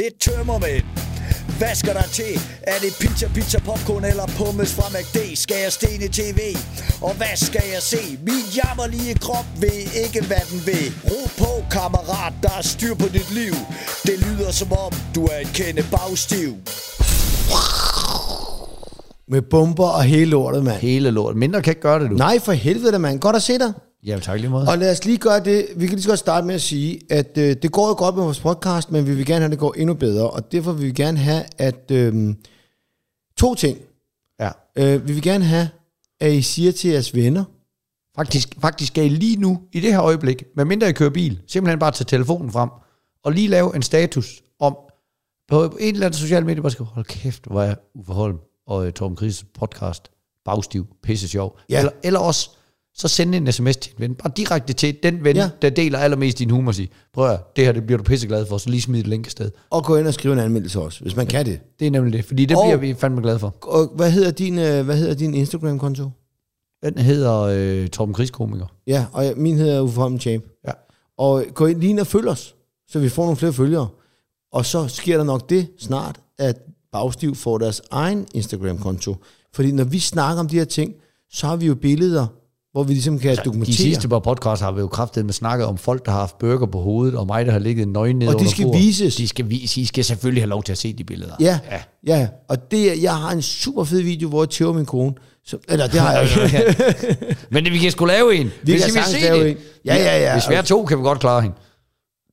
Lidt tømmermænd. Hvad skal der til? Er det pizza, pizza, popcorn eller pommes fra McD? Skal jeg stene tv? Og hvad skal jeg se? Min jammerlige krop ved ikke, hvad den vil. Ro på, kammerat, der er styr på dit liv. Det lyder som om, du er en kende bagstiv. Med bomber og hele lortet, mand. Hele lort. Mindre kan ikke gøre det, du. Nej, for helvede, mand. Godt at se dig. Ja, tak lige måde. Og lad os lige gøre det. Vi kan lige så godt starte med at sige, at øh, det går jo godt med vores podcast, men vi vil gerne have, at det går endnu bedre. Og derfor vil vi gerne have, at øh, to ting. Ja. Øh, vi vil gerne have, at I siger til jeres venner, Faktisk, faktisk skal I lige nu, i det her øjeblik, med mindre I kører bil, simpelthen bare tage telefonen frem, og lige lave en status om, på en eller anden social medie, bare skal hold kæft, hvor er Uffe Holm og uh, Torben Chris podcast, bagstiv, pisse sjov. Ja. Eller, eller også, så sende en sms til en ven, bare direkte til den ven, Ja. ja. der deler allermest din humor, og sige, prøv at, det her det bliver du pisseglad for, så lige smid et link afsted. og gå ind og skrive en anmeldelse også, hvis man kan det. Det er nemlig det, fordi det Og- bliver vi fandme glade for. Og hvad hedder din, øh, hvad hedder din Instagram-konto? Den hedder uh, Torben Chris Komiker. Ja, og min hedder Uffe Champ. Ja. Og gå ind lige ind og følg os, så vi får nogle flere følgere. Og så sker der nok det snart, at Bagstiv får deres egen Instagram-konto. Fordi når vi snakker om de her ting, så har vi jo billeder, hvor vi ligesom kan De dokumentere. sidste par podcast har vi jo kraftet med snakket om folk, der har haft burger på hovedet, og mig, der har ligget nøgen ned Og de skal bordet. vises. De skal, vise, I skal selvfølgelig have lov til at se de billeder. Ja, ja, ja. Og det, jeg har en super fed video, hvor jeg tæver min kone. Så, eller det har jeg ikke. Men det, vi kan sgu lave en. Vi kan sagtens lave en. Ja, ja, ja. Hvis vi er to, kan vi godt klare hende.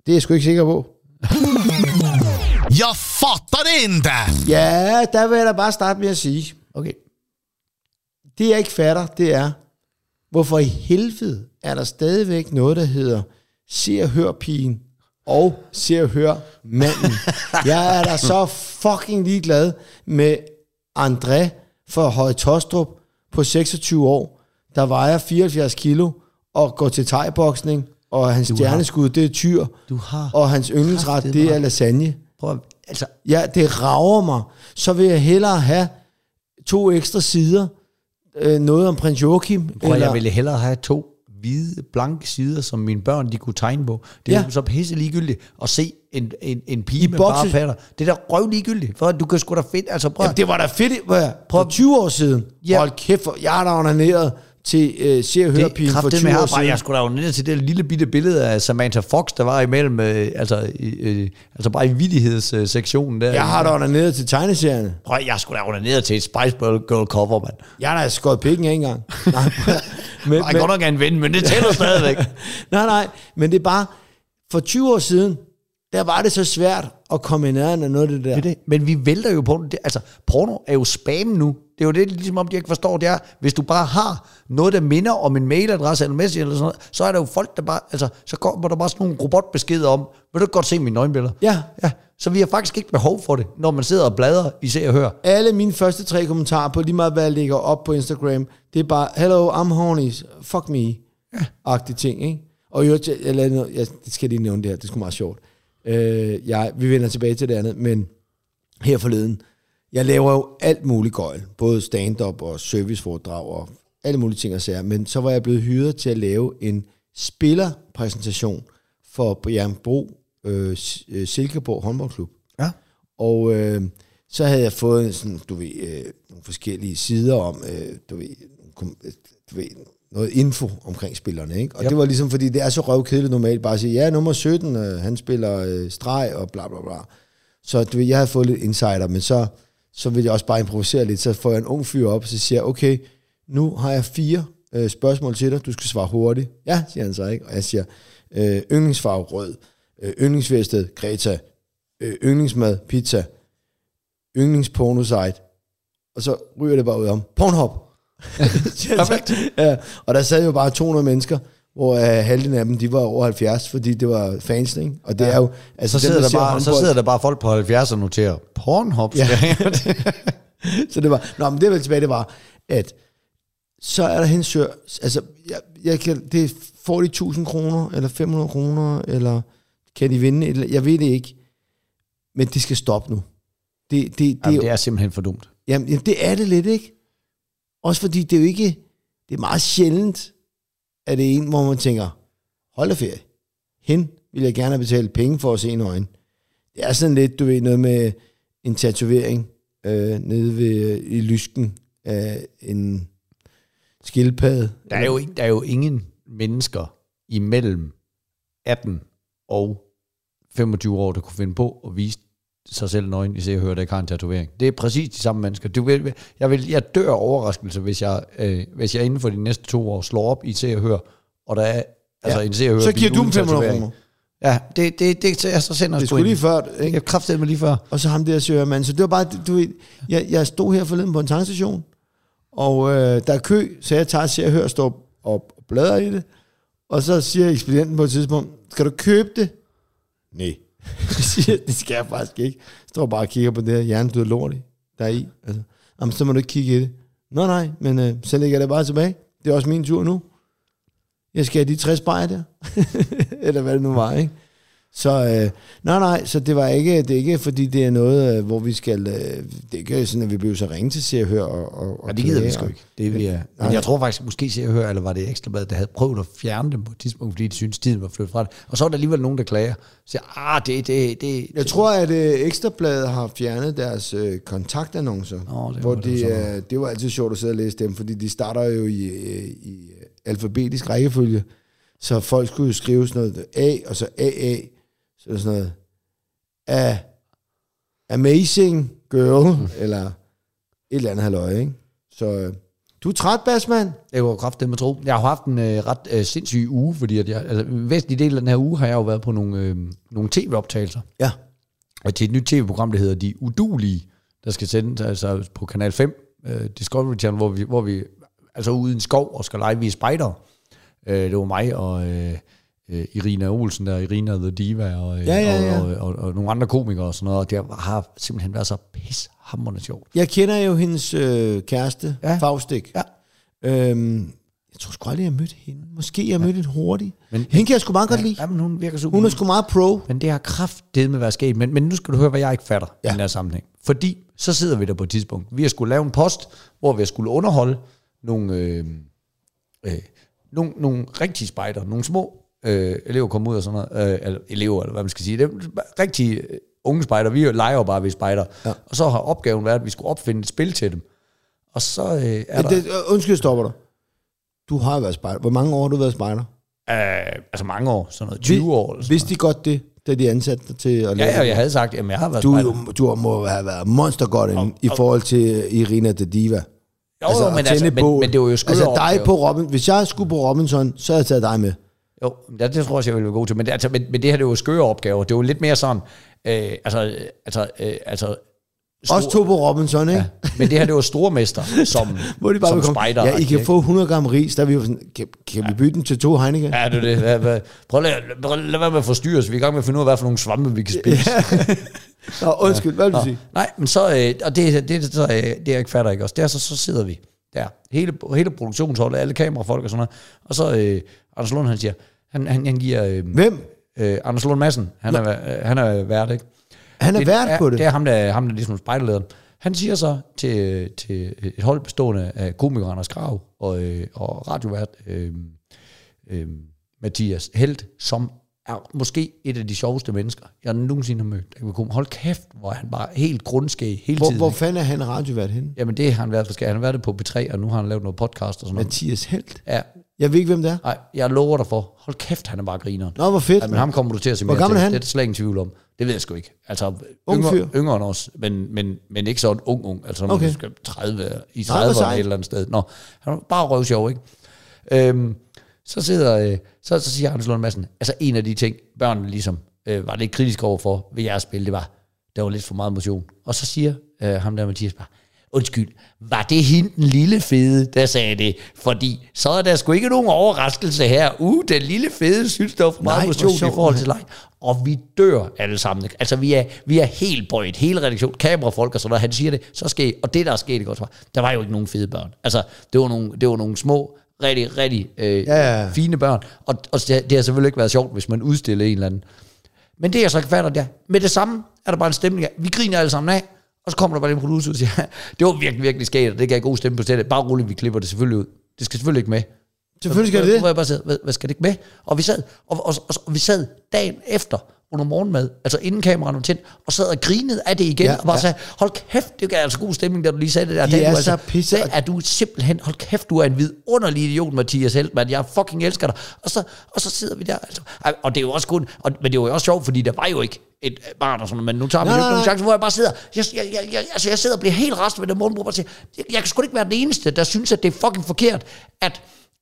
Det er jeg sgu ikke sikker på. Jag fattar det inte! Ja, der vil jeg da bare starte med at sige, Okay. det jeg ikke fatter, det er, hvorfor i helvede er der stadigvæk noget, der hedder se og hør pigen og se og hør manden. Jeg er da så fucking ligeglad med André fra Høje Tostrup på 26 år, der vejer 74 kilo og går til thai-boksning, og hans stjerneskud, det er tyr, Du har og hans yndlingsret, det er lasagne. Prøv altså, Ja, det rager mig. Så vil jeg hellere have to ekstra sider, øh, noget om prins Joachim. prøv, jeg ville hellere have to hvide, blanke sider, som mine børn de kunne tegne på. Det er Ja. så pisse ligegyldigt at se en, en, en pige I med bare patter. Det er da røv ligegyldigt, for du kan sgu da fedt. Altså, prøv, Jamen, det var da fedt. Prøv, prøv 20 år siden. Ja. Hold kæft, jeg har da onaneret til øh, se og høre det pigen for kraftedeme 20 her år siden. jeg skulle da jo ned til det lille bitte billede af Samantha Fox, der var imellem, øh, altså, øh, altså bare i vittighedssektionen der. Jeg har da onaneret til tegneserierne. Prøv, jeg skulle da ned til et Spice Girl cover, mand. Jeg har da skåret pikken af engang. Nej, men, Jeg godt nok en ven, men det tæller stadigvæk. nej, nej, men det er bare, for 20 år siden, der var det så svært at komme i nærheden af noget af det der. Det det. Men vi vælter jo på det. Altså, porno er jo spam nu. Det er jo det, ligesom om de ikke forstår, det er, hvis du bare har noget, der minder om en mailadresse eller en message eller sådan noget, så er der jo folk, der bare, altså, så kommer der bare sådan nogle robotbeskeder om, vil du godt se mine nøgenbilleder? Ja. ja. Så vi har faktisk ikke behov for det, når man sidder og bladrer i Se og Hør. alle mine første tre kommentarer på lige meget, hvad jeg lægger op på Instagram, det er bare, hello, I'm horny, fuck me, agtige ting, ikke? Og jeg, jeg, jeg, noget, jeg det skal jeg lige nævne det her, det er sgu meget sjovt. Øh, jeg, vi vender tilbage til det andet, men her forleden, jeg laver jo alt muligt gøjl, både stand-up og serviceforedrag og alle mulige ting og sager, men så var jeg blevet hyret til at lave en spillerpræsentation for Bro øh, øh, Silkeborg håndboldklub. Ja. Og øh, så havde jeg fået sådan, du ved, øh, nogle forskellige sider om, øh, du ved, kom, øh, du ved, noget info omkring spillerne, ikke? Og Ja. det var ligesom, fordi det er så røvkedeligt normalt bare at sige, ja, nummer 17, øh, han spiller øh, streg og bla bla bla. Så du ved, jeg havde fået lidt insider, men så, så vil jeg også bare improvisere lidt. Så får jeg en ung fyr op, og så siger jeg, okay, nu har jeg fire øh, spørgsmål til dig, du skal svare hurtigt. Ja, siger han så, ikke? Og jeg siger, øh, yndlingsfarve rød, øh, yndlingsværsted, Greta, øh, yndlingsmad, pizza, yndlingspornosite, og så ryger det bare ud om, Pornhub. Perfekt. ja, og der sad jo bare 200 mennesker, hvor uh, halvdelen af dem, de var over 70, fordi det var fans, ikke? Og det ja. er jo... Altså, Så dem, sidder, der ser bare, så sidder der bare folk på 70 og noterer, Pornhub. Ja. Så det var, nå, men det var tilbage, det var, at så er der hensør, altså, jeg, jeg kan, det får de 1000 kroner, eller 500 kroner, eller kan de vinde, eller, jeg ved det ikke, men det skal stoppe nu. Det, det, det, Jamen, det er simpelthen for dumt. jamen, jamen, det er det lidt, ikke? Også fordi det er jo ikke, det er meget sjældent, at det er en, hvor man tænker, hold ferie, hen vil jeg gerne betale penge for at se en øjne. Det er sådan lidt, du ved, noget med en tatovering øh, nede ved, øh, i lysken af en skildpadde. Der er, jo, ikke- der er jo ingen mennesker imellem 18 og 25 år, der kunne finde på at vise sig selv nøgen, i Se og Hør, der ikke har en tatovering. Det er præcis de samme mennesker. Du vil, jeg, vil, jeg dør af overraskelse, hvis jeg, øh, hvis jeg inden for de næste to år slår op i Se og Hør, og der er altså en Se og Hør Så giver du dem 500 tatovering. kroner. Ja, det, det, det, det, så, så sender Det jeg skulle lige før, ikke? Jeg kræftede mig lige før. Og så ham der søger mand. Så det var bare, du jeg, jeg stod her forleden på en tankstation, og øh, der er kø, så jeg tager ser og hører, står og bladrer i det. Og så siger ekspedienten på et tidspunkt, skal du købe det? Nej. Jeg siger, det skal jeg faktisk ikke. Jeg står bare og kigger på det her hjernedøde lort, der er i. Altså, jamen, så må du ikke kigge i det. Nå nej, men øh, så lægger jeg det bare tilbage. Det er også min tur nu. Jeg skal have de 60 bajer der. Eller hvad det nu var, ikke? Så øh, nej, nej, så det var ikke, det er ikke fordi det er noget, øh, hvor vi skal, øh, det er ikke sådan, at vi bliver så ringe til Se og Hør og, og, og Ja, det gider vi sgu ikke. Det vil jeg. Men Nej. jeg tror faktisk, måske se og høre, eller var det Ekstrabladet, der havde prøvet at fjerne dem på et tidspunkt, fordi de syntes, tiden var flyttet fra det. Og så er der alligevel nogen, der klager. Så siger, ah, det, det, det, Jeg tror, at øh, Ekstrabladet har fjernet deres øh, kontaktannoncer, Nå, det hvor var de, det så. øh, det var altid sjovt at sidde og læse dem, fordi de starter jo i, øh, i alfabetisk rækkefølge, så folk skulle jo skrive sådan noget A, og så AA, er det sådan noget A, Amazing Girl, eller et eller andet halløj, ikke? Så øh, du er træt, Basman? Det var kraftigt med tro. Jeg har haft en øh, ret øh, sindssyg uge, fordi at jeg, altså, en væsentlig del af den her uge har jeg jo været på nogle, øh, nogle tv-optagelser. Ja. Og til et nyt tv-program, der hedder De Udulige, der skal sendes altså på Kanal 5, øh, Discovery Channel, hvor vi, hvor vi altså ude i en skov og skal lege vi spejdere. Øh, det var mig og øh, øh, Irina Olsen, der Irina The Diva, og, øh, Ja, ja, ja. Og, og, og, og, nogle andre komikere og sådan noget, og det har simpelthen været så pishammerende sjovt. Jeg kender jo hendes øh, kæreste, ja. Ja. Faustik. Ja. Øhm, jeg tror sgu aldrig, jeg har mødt hende. Måske jeg har mødt hende hurtigt. Men, hende kan jeg sgu meget godt lide. Ja, men hun virker super. Hun er sgu meget pro. Men det har kraftedeme med været sket. Men, men nu skal du høre, hvad jeg ikke fatter ja. Ja. i den her sammenhæng. Fordi så sidder vi der på et tidspunkt. Vi har skulle lave en post, hvor vi har skulle underholde nogle, øh, øh, nogle, nogle rigtige spejder. Nogle små øh, elever komme ud og sådan noget. Øh, eller elever, eller hvad man skal sige. Det er rigtige øh, unge spejder. Vi leger jo bare ved spejder. Ja. Og så har opgaven været, at vi skulle opfinde et spil til dem. Og så øh, er der... Det, øh, undskyld, stopper dig. Du har været spejder. Hvor mange år har du været spejder? Øh, altså mange år, sådan noget 20 år. Eller sådan Vidste de godt det, da de ansatte dig til at lave Ja, ja, jeg havde sagt, at jeg har været Du, er spejder. du må have været monstergodt ind, i forhold til Irina the Diva. Jo, altså, jo, men, altså, men, bål. men det var jo Altså dig på Robin. Hvis jeg skulle på Robinson, så havde jeg taget dig med. Jo, det, det tror jeg også, jeg ville være god til. Men altså, men, men det her, det er jo skøre opgaver. Det er jo lidt mere sådan, øh, altså, øh, altså, øh, altså stor, Også to på Robinson, ikke? Ja, men det her, det var stormester, som, Hvor de bare som spider. Ja, I kan få 100 gram ris. Der er vi jo sådan, kan, kan vi bytte den til to Heineken? Ja, det er det. Hvad, hvad, prøv, at at lade være med at forstyrre os. Vi er i gang med at finde ud af, hvad for nogle svampe, vi kan spise. Nå, undskyld, hvad vil du sige? nej, men så, øh, og det, det, så, øh, det jeg ikke fatter ikke også, det er så, så sidder vi der, hele, hele produktionsholdet, alle kamerafolk og sådan noget, og så øh, Anders Lund, han siger, han, han, han giver, øh, Hvem? øh, Anders Lund Madsen, han er, øh, han er vært, ikke? Han er vært på det. Det er ham, der, ham, der er ligesom spejderlederen. Han siger så til, til et hold bestående af komikeren Anders Grav og, øh, og radiovært øh, øh, Mathias Helt, som er måske et af de sjoveste mennesker, jeg nogensinde har mødt. Jeg komme, hold kæft, hvor han bare helt grundskæg hele Hvor, tiden. hvor fanden er han radiovært henne? Jamen det har han været forskelligt. Han har været det på B3, og nu har han lavet noget podcast og sådan noget. Mathias Helt. Ja, Jeg ved ikke, hvem det er. nej, jeg lover dig for. Hold kæft, han er bare griner. Nå, hvor fedt. Ja, men ham kommer du til at se Hvor mere gammel til. er han? Det er slet ingen tvivl om. Det ved jeg sgu ikke. Altså, Ung yngre, fyr? yngre end os, men, men, men ikke sådan ung, ung. Altså, Okay. okay. skal 30, i Nej, hvor 30'erne sejt. et eller andet sted. Nå, han var bare røvsjov, ikke? Øhm, så sidder, øh, så, så siger Anders Lund Madsen, altså en af de ting, børnene ligesom øh, var lidt kritiske overfor ved jeres spil, det var, der var lidt for meget motion. Og så siger øh, ham der Mathias bare, undskyld, var det hende den lille fede, der sagde det? Fordi så er der sgu ikke nogen overraskelse her. Uh, den lille fede synes, der var for meget motion i forhold til leg. Og vi dør alle sammen. Altså, vi er, vi er helt bøjet. Hele redaktion, kamerafolk og sådan noget. Han siger det, så sker Og det, der er sket i godt der var jo ikke nogen fede børn. Altså, det var nogle, det var nogle små, rigtig, rigtig øh, Ja, ja, fine børn. Og, og det, det har selvfølgelig ikke været sjovt, hvis man udstiller en eller anden. Men det, jeg så ikke fatter, det er, med det samme er der bare en stemning af, vi griner alle sammen af, og så kommer der bare en producer og siger, det var virkelig, virkelig skægt, og det gav god stemme på stedet. Bare roligt, vi klipper det selvfølgelig ud. Det skal selvfølgelig ikke med. Selvfølgelig skal det det. Hvor jeg bare sad, hvad, hvad skal det ikke med? Og vi sad, og, og, og, og vi sad dagen efter under morgenmad, altså inden kameraet var tændt, og sad og grinede af det igen, Ja, og bare ja. sagde, hold kæft, det gav altså god stemning, da du lige sagde det der. De er du så pisse- Det er du simpelthen, hold kæft, du er en vidunderlig idiot, Mathias Heltmann, jeg fucking elsker dig. Og så, og så sidder vi der, altså, og det er jo også kun, og, men det var jo også sjovt, fordi der var jo ikke et barn og sådan noget, men nu tager vi jo nej, ikke nogen nej. chance, hvor jeg bare sidder, jeg, jeg, jeg, jeg, altså jeg sidder og bliver helt rast med den morgenbrug, og siger, jeg, jeg kan sgu ikke være den eneste, der synes, at det er fucking forkert, at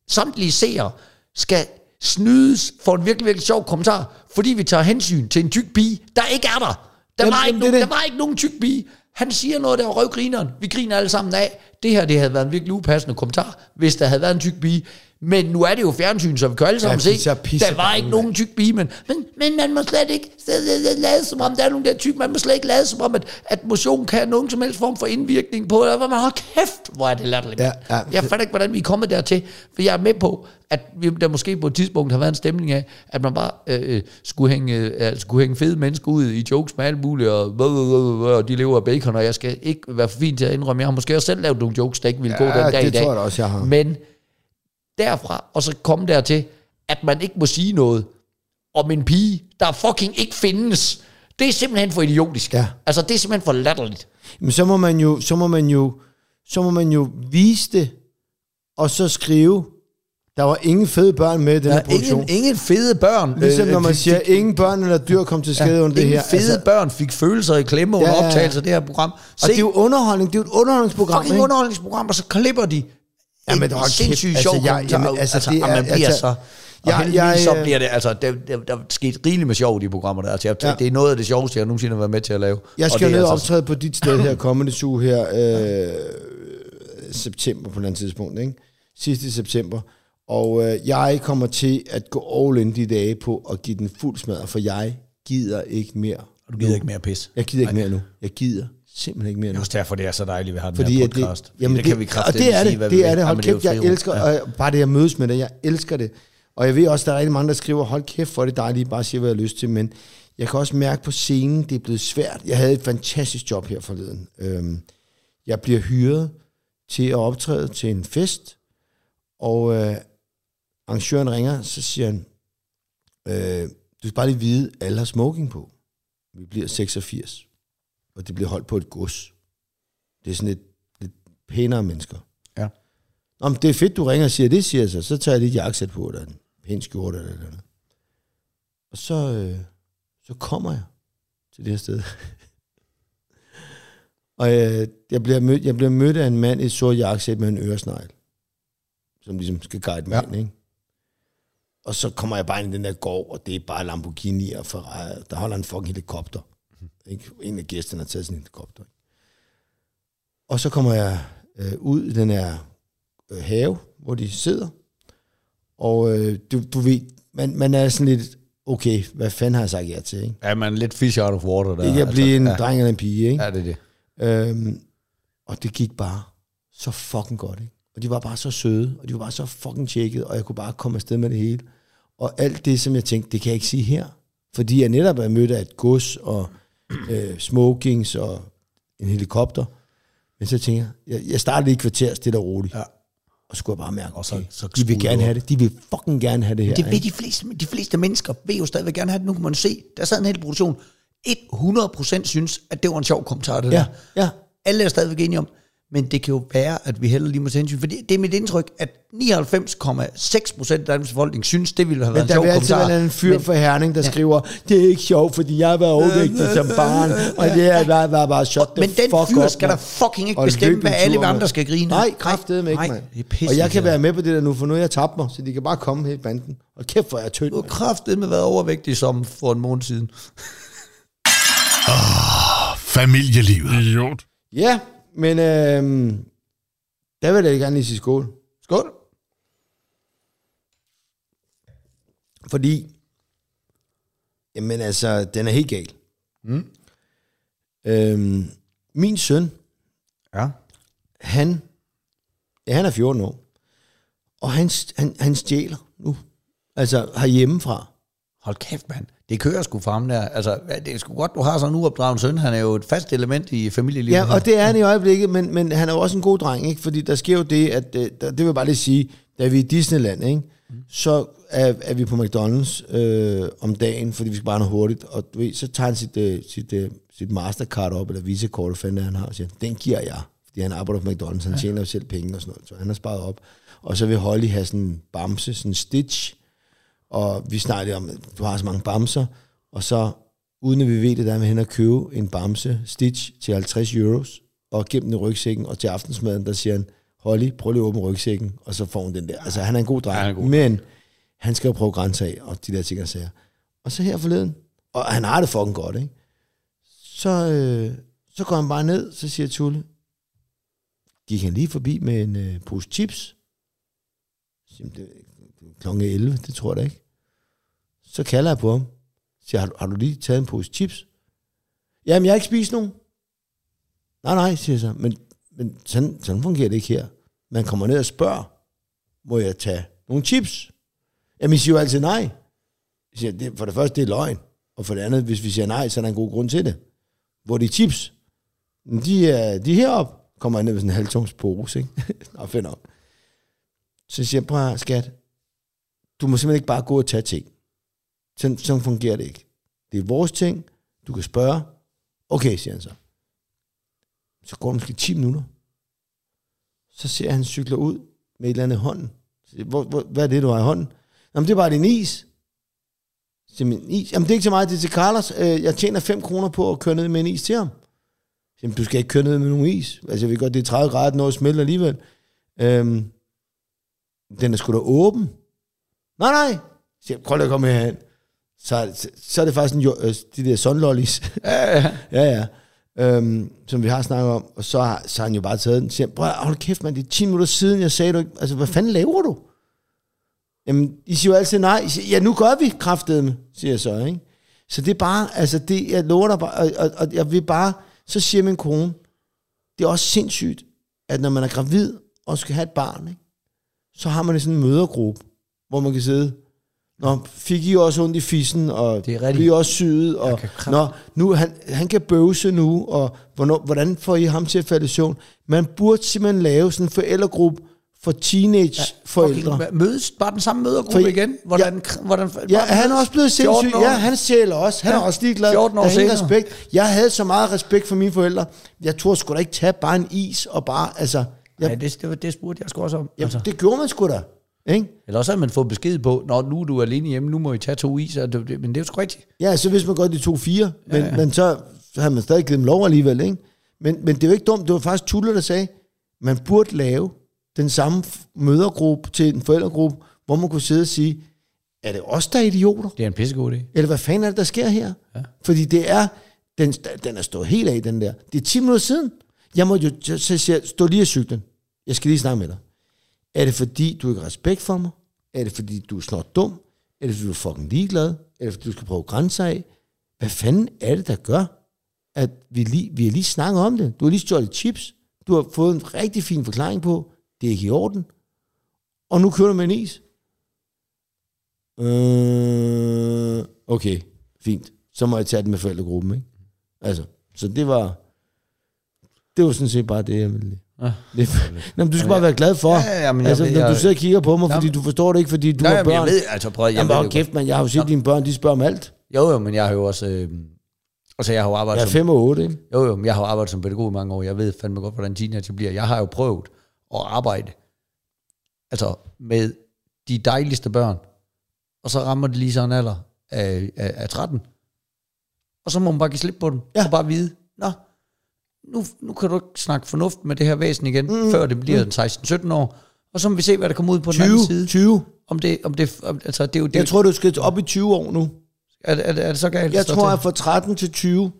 samtlige seere skal snydes for en virkelig, virkelig sjov kommentar, fordi vi tager hensyn til en tyk pige, der ikke er der. Der, Jamen, var, ikke jamen, nogen, er der var ikke nogen tyk pige. Han siger noget, der var røvgrineren. Vi griner alle sammen af. Det her, det havde været en virkelig upassende kommentar, hvis der havde været en tyk pige. Men nu er det jo fjernsyn, så vi kan alle sammen Ja, se, der var ikke nogen tyk pige, men, men, men man må slet ikke lade som om, der er nogen der tyk, man må slet ikke lade som om, at, at motion kan have nogen som helst form for indvirkning på, og man hold kæft, hvor er det latterligt. Ja, ja. Jeg fatter ikke, hvordan vi er kommet dertil, for jeg er med på, at vi, der måske på et tidspunkt har været en stemning af, at man bare øh, skulle, hænge, øh, skulle hænge fede mennesker ud i jokes med alt muligt, og, og de lever af bacon, og jeg skal ikke være for fin til at indrømme, jeg har måske også selv lavet nogle jokes, der ikke ville gå Ja, den dag det i dag. tror jeg også, jeg har. Men derfra, og så komme dertil, at man ikke må sige noget om en pige, der fucking ikke findes. Det er simpelthen for idiotisk. Ja. Altså, det er simpelthen for latterligt. Men så må man jo, så må man jo, så må man jo vise det, og så skrive, der var ingen fede børn med i den her er produktion. ingen, ingen fede børn. Ligesom øh, når man fik- siger, ingen børn eller dyr kom til skade under det her. fede altså, børn fik følelser i klemme under Ja, ja, ja. optagelse af det her program. og Se, det er jo underholdning, det er jo et underholdningsprogram, fucking ikke? underholdningsprogram, og så klipper de Jamen, en hold kæft, sindssygt altså, sjov jeg- kommentar jamen, altså, altså, det er- man bliver altså, så... Og jeg- heldigvis jeg, så bliver det, altså, der, der, der er sket rigeligt med sjov i de programmer der. Altså, jeg, Ja. Det er noget af det sjoveste, jeg nogensinde har været med til at lave. Jeg skal det jo ned og altså- optræde på dit sted her, kommende suge her, øh, september på et andet tidspunkt, ikke? Sidste september. Og øh, jeg kommer til at gå all in de dage på at give den fuld smadre, for jeg gider ikke mere. Og du gider ikke mere pis. Jeg gider ikke mere nu. Jeg gider simpelthen ikke mere Det er også derfor, det er så dejligt, at vi har den Fordi her podcast. det, jamen det, det, kan vi og kraftedeme det er sige, det, hvad det vi er det. Hold kæft, jeg elsker, Ja. og bare det at mødes med dig, jeg elsker det. Og jeg ved også, der er rigtig mange, der skriver, hold kæft, hvor er det dejligt, bare siger, hvad jeg har lyst til, men jeg kan også mærke på scenen, det er blevet svært. Jeg havde et fantastisk job her forleden. Øhm, jeg bliver hyret til at optræde til en fest, og øh, arrangøren ringer, så siger han, øh, du skal bare lige vide, alle har smoking på. Vi bliver 86, og det bliver holdt på et gods. Det er sådan lidt, lidt pænere mennesker. Ja. Nå, men det er fedt, du ringer og siger det, siger jeg så. Så tager jeg lige et jakkesæt på, eller en pæn skjorte, eller noget. Og så, øh, så kommer jeg til det her sted. og øh, jeg, bliver mødt, jeg bliver mødt af en mand i et sort jakkesæt med en øresnegl, som ligesom skal guide mig Ja. ja. ind, ikke? Og så kommer jeg bare ind i den der gård, og det er bare Lamborghini og Ferrari. Der holder en fucking helikopter. Ikke? En af gæsterne har taget sin helikopter. Ikke? Og så kommer jeg øh, ud i den her øh, have, hvor de sidder. Og øh, du, du ved, man, man er sådan lidt, okay, hvad fanden har jeg sagt ja til? Ikke? Ja, man er lidt fish out of water der. Det kan blive en ja. dreng eller en pige, ikke? Ja, det er det. Øhm, og det gik bare så fucking godt, ikke? Og de var bare så søde, og de var bare så fucking tjekket, og jeg kunne bare komme afsted med det hele. Og alt det, som jeg tænkte, det kan jeg ikke sige her. Fordi jeg netop er mødt af et gods, og øh, smokings, og en helikopter. Men så tænker jeg, jeg, jeg startede i kvarter stille og roligt. Ja. Og så skulle jeg bare mærke, Og så- okay, så de vil gerne have det. De vil fucking gerne have det her. Det ved de fleste, de fleste mennesker, vil jo stadigvæk gerne have det. Nu kan man se, der sad en hel produktion. 100% synes, at det var en sjov kommentar, det Ja, der. ja. Alle er stadigvæk enige om, men det kan jo være, at vi heller lige må tage hensyn. For det, det er mit indtryk, at 99,6% af Danmarks befolkning synes, det ville have været Men en der sjov vil altid kommentar. være en fyr Men- fra Herning, der ja. skriver, det er ikke sjovt, fordi jeg har været overvægtig som barn, og det er bare, bare, bare the Men den fuck fyr up, skal der fucking ikke bestemme, hvad alle andre skal grine. Nej, kraftedeme ikke, Nej, mand. er Og jeg kan være med på det der nu, for nu har jeg tabt mig, så de kan bare komme hele banden. Og kæft, hvor er jeg tynd. Du har mand. kraftedeme været overvægtig som for en måned siden. Familielivet. Idiot. Ja, men øhm, der vil jeg gerne lige sige skål. Skål. Fordi, jamen altså, den er helt gal. Mm. Øhm, min søn, Ja. han, ja, han er 14 år, og han, han, han stjæler nu. Altså herhjemmefra. Hold kæft, mand. Det kører sgu for ham der. Altså, det er sgu godt, du har sådan en uopdragen søn. Han er jo et fast element i familielivet. Ja, og det er han i øjeblikket, men, men han er jo også en god dreng, ikke? Fordi der sker jo det, at, øh, der, det vil jeg bare lige sige, da vi er i Disneyland, ikke? så er, er vi på McDonald's øh, om dagen, fordi vi skal bare noget hurtigt, og du ved, så tager han sit, øh, sit, øh, sit Mastercard op, eller Visa-kort, hvad fanden han har, og siger, den giver jeg, fordi han arbejder på McDonald's, han tjener jo selv penge og sådan noget, så han har sparet op. Og så vil Holly have sådan en bamse, sådan en stitch, og vi snakkede om, at du har så mange bamser, og så, uden at vi ved det, der er med hen at købe en bamse stitch til 50 euros, og gemme den i rygsækken, og til aftensmaden, der siger han, Holly, prøv lige at åbne rygsækken, og så får hun den der. Altså, han er en god dreng, Han er en god men han skal jo prøve grænser af, og de der ting, og sager. Og så her forleden, og han har det fucking godt, ikke? Så, øh, så går han bare ned, så siger Tulle, gik han lige forbi med en øh, pose chips. Jamen, det, klokken 11, det tror jeg da ikke. Så kalder jeg på ham. Siger, har, du- har du lige taget en pose chips? Jamen, jeg har ikke spist nogen. Nej, nej, siger jeg så. Men, men sådan, sådan fungerer det ikke her. Man kommer ned og spørger, må jeg tage nogle chips? Jamen, I siger jo altid nej. Jeg siger, det, for det første, det er løgn. Og for det andet, hvis vi siger nej, så er der en god grund til det. Hvor de chips? "Men De er, de er heroppe. Kommer jeg ned med sådan en halvtungs pose, ikke? Nå, fedt nok. Så siger jeg, prøv skat, du må simpelthen ikke bare gå og tage ting. Sådan, sådan fungerer det ikke. Det er vores ting. Du kan spørge. Okay, siger han så. Så går det måske 10 minutter. Så ser han cykler ud med et eller andet i hånden. Så hvor, hvor, hvad er det, du har i hånden? Jamen, det er bare din is. Så "Min is? Jamen, det er ikke så meget, det er til Carlos. Øh, jeg tjener 5 kroner på at køre ned med en is til ham. Jamen, du skal ikke køre ned med nogen is. Altså, jeg ved godt, det er 30 grader, når det smelter alligevel. Øhm, den er sgu da åben. Nej, nej. Så jeg, prøv lige at komme herhen. Så, så, så er det faktisk en, øh, de der sunlollies. Ja, ja. ja, ja. Øhm, som vi har snakket om. Og så har, så har han jo bare taget den. Så siger, prøv hold kæft, man, det er 10 minutter siden, jeg sagde du ikke. Altså, hvad fanden laver du? Jamen, I siger jo altid nej. I siger, ja, nu gør vi kraftedeme, siger jeg så, ikke? Så det er bare, altså, det, jeg lover dig bare, og, og, og jeg vil bare, så siger min kone, det er også sindssygt, at når man er gravid og skal have et barn, ikke? så har man sådan en mødergruppe, hvor man kan sidde, Nå, fik I også ondt i fissen, og Det er bliver også syet, og Nå, nu, han, han kan bøvse nu, og hvornår, hvordan får I ham til at falde i søvn? Man burde simpelthen lave sådan en forældregruppe for teenage-forældre. Fucking Mødes bare den samme mødergruppe For- igen? Hvordan, hvordan, Ja, han er også blevet 14 sindssyg. Ja, han sjæler også. Han Ja, er også ligeglad. 14 år Der er senere. respekt. Jeg havde så meget respekt for mine forældre. Jeg tror sgu da ikke tage bare en is og bare, altså... Jeg, Ja, det, det, det spurgte jeg sgu også om. ja, altså. det gjorde man sgu da. Ikke? Eller også har man fået besked på, når nu er du alene hjemme, nu må I tage to is, og det, det, men det er jo sgu rigtigt. Ja, så hvis man godt de to fire, men, Ja, men så, så havde man stadig givet dem lov alligevel, ikke? Men, men det er jo ikke dumt, det var faktisk Tulle, der sagde, man burde lave den samme mødergruppe til en forældregruppe, hvor man kunne sidde og sige, er det os, der er idioter? Det er en pissegod idé. Eller hvad fanden er det, der sker her? Ja. Fordi det er, den, den er stået helt af, den der. Det er 10 minutter siden. Jeg måtte jo, så siger stå lige af cyklen. Jeg skal lige snakke med dig. Er det fordi, du ikke har respekt for mig? Er det fordi, du er snart dum? Er det fordi, du er fucking ligeglad? Er det fordi, du skal prøve grænser af? Hvad fanden er det, der gør, at vi, lige, vi har lige snakket om det? Du har lige stjålet chips. Du har fået en rigtig fin forklaring på, det er ikke i orden. Og nu kører du med en is. Øh, okay, fint. Så må jeg tage den med forældregruppen, ikke? Altså, så det var... Det var sådan set bare det, jeg ville. Ja. Det, Nå, men du skal bare være glad for, Ja, ja, men jeg altså, når jeg- du sidder og kigger på mig, fordi du forstår det ikke, fordi du Nej, har men jeg børn. ved, altså prøv jeg Jamen, ved kæft, man, jeg har jo set dine børn, de spørger om alt. Jo, jo, men jeg har jo også... Øh, altså, jeg har jo arbejdet Jeg er som... 5 og 8, ikke? Jo, jo, men jeg har jo arbejdet som pædagog i mange år. Jeg ved fandme godt, hvordan teenager bliver. Jeg har jo prøvet at arbejde altså med de dejligste børn, og så rammer det lige sådan en alder af, af, af 13. Og så må man bare give slip på den, Ja. og bare vide, nå, nu, nu kan du ikke snakke fornuft med det her væsen igen, mm, før det bliver mm. 16-17 år, og så må vi se, hvad der kommer ud på den 20, anden side. 20. Om det, om det, om, altså, det er jo, det, Jeg tror, du skal op i 20 år nu. er, er, er, det så galt? Jeg tror, at fra 13 til 20,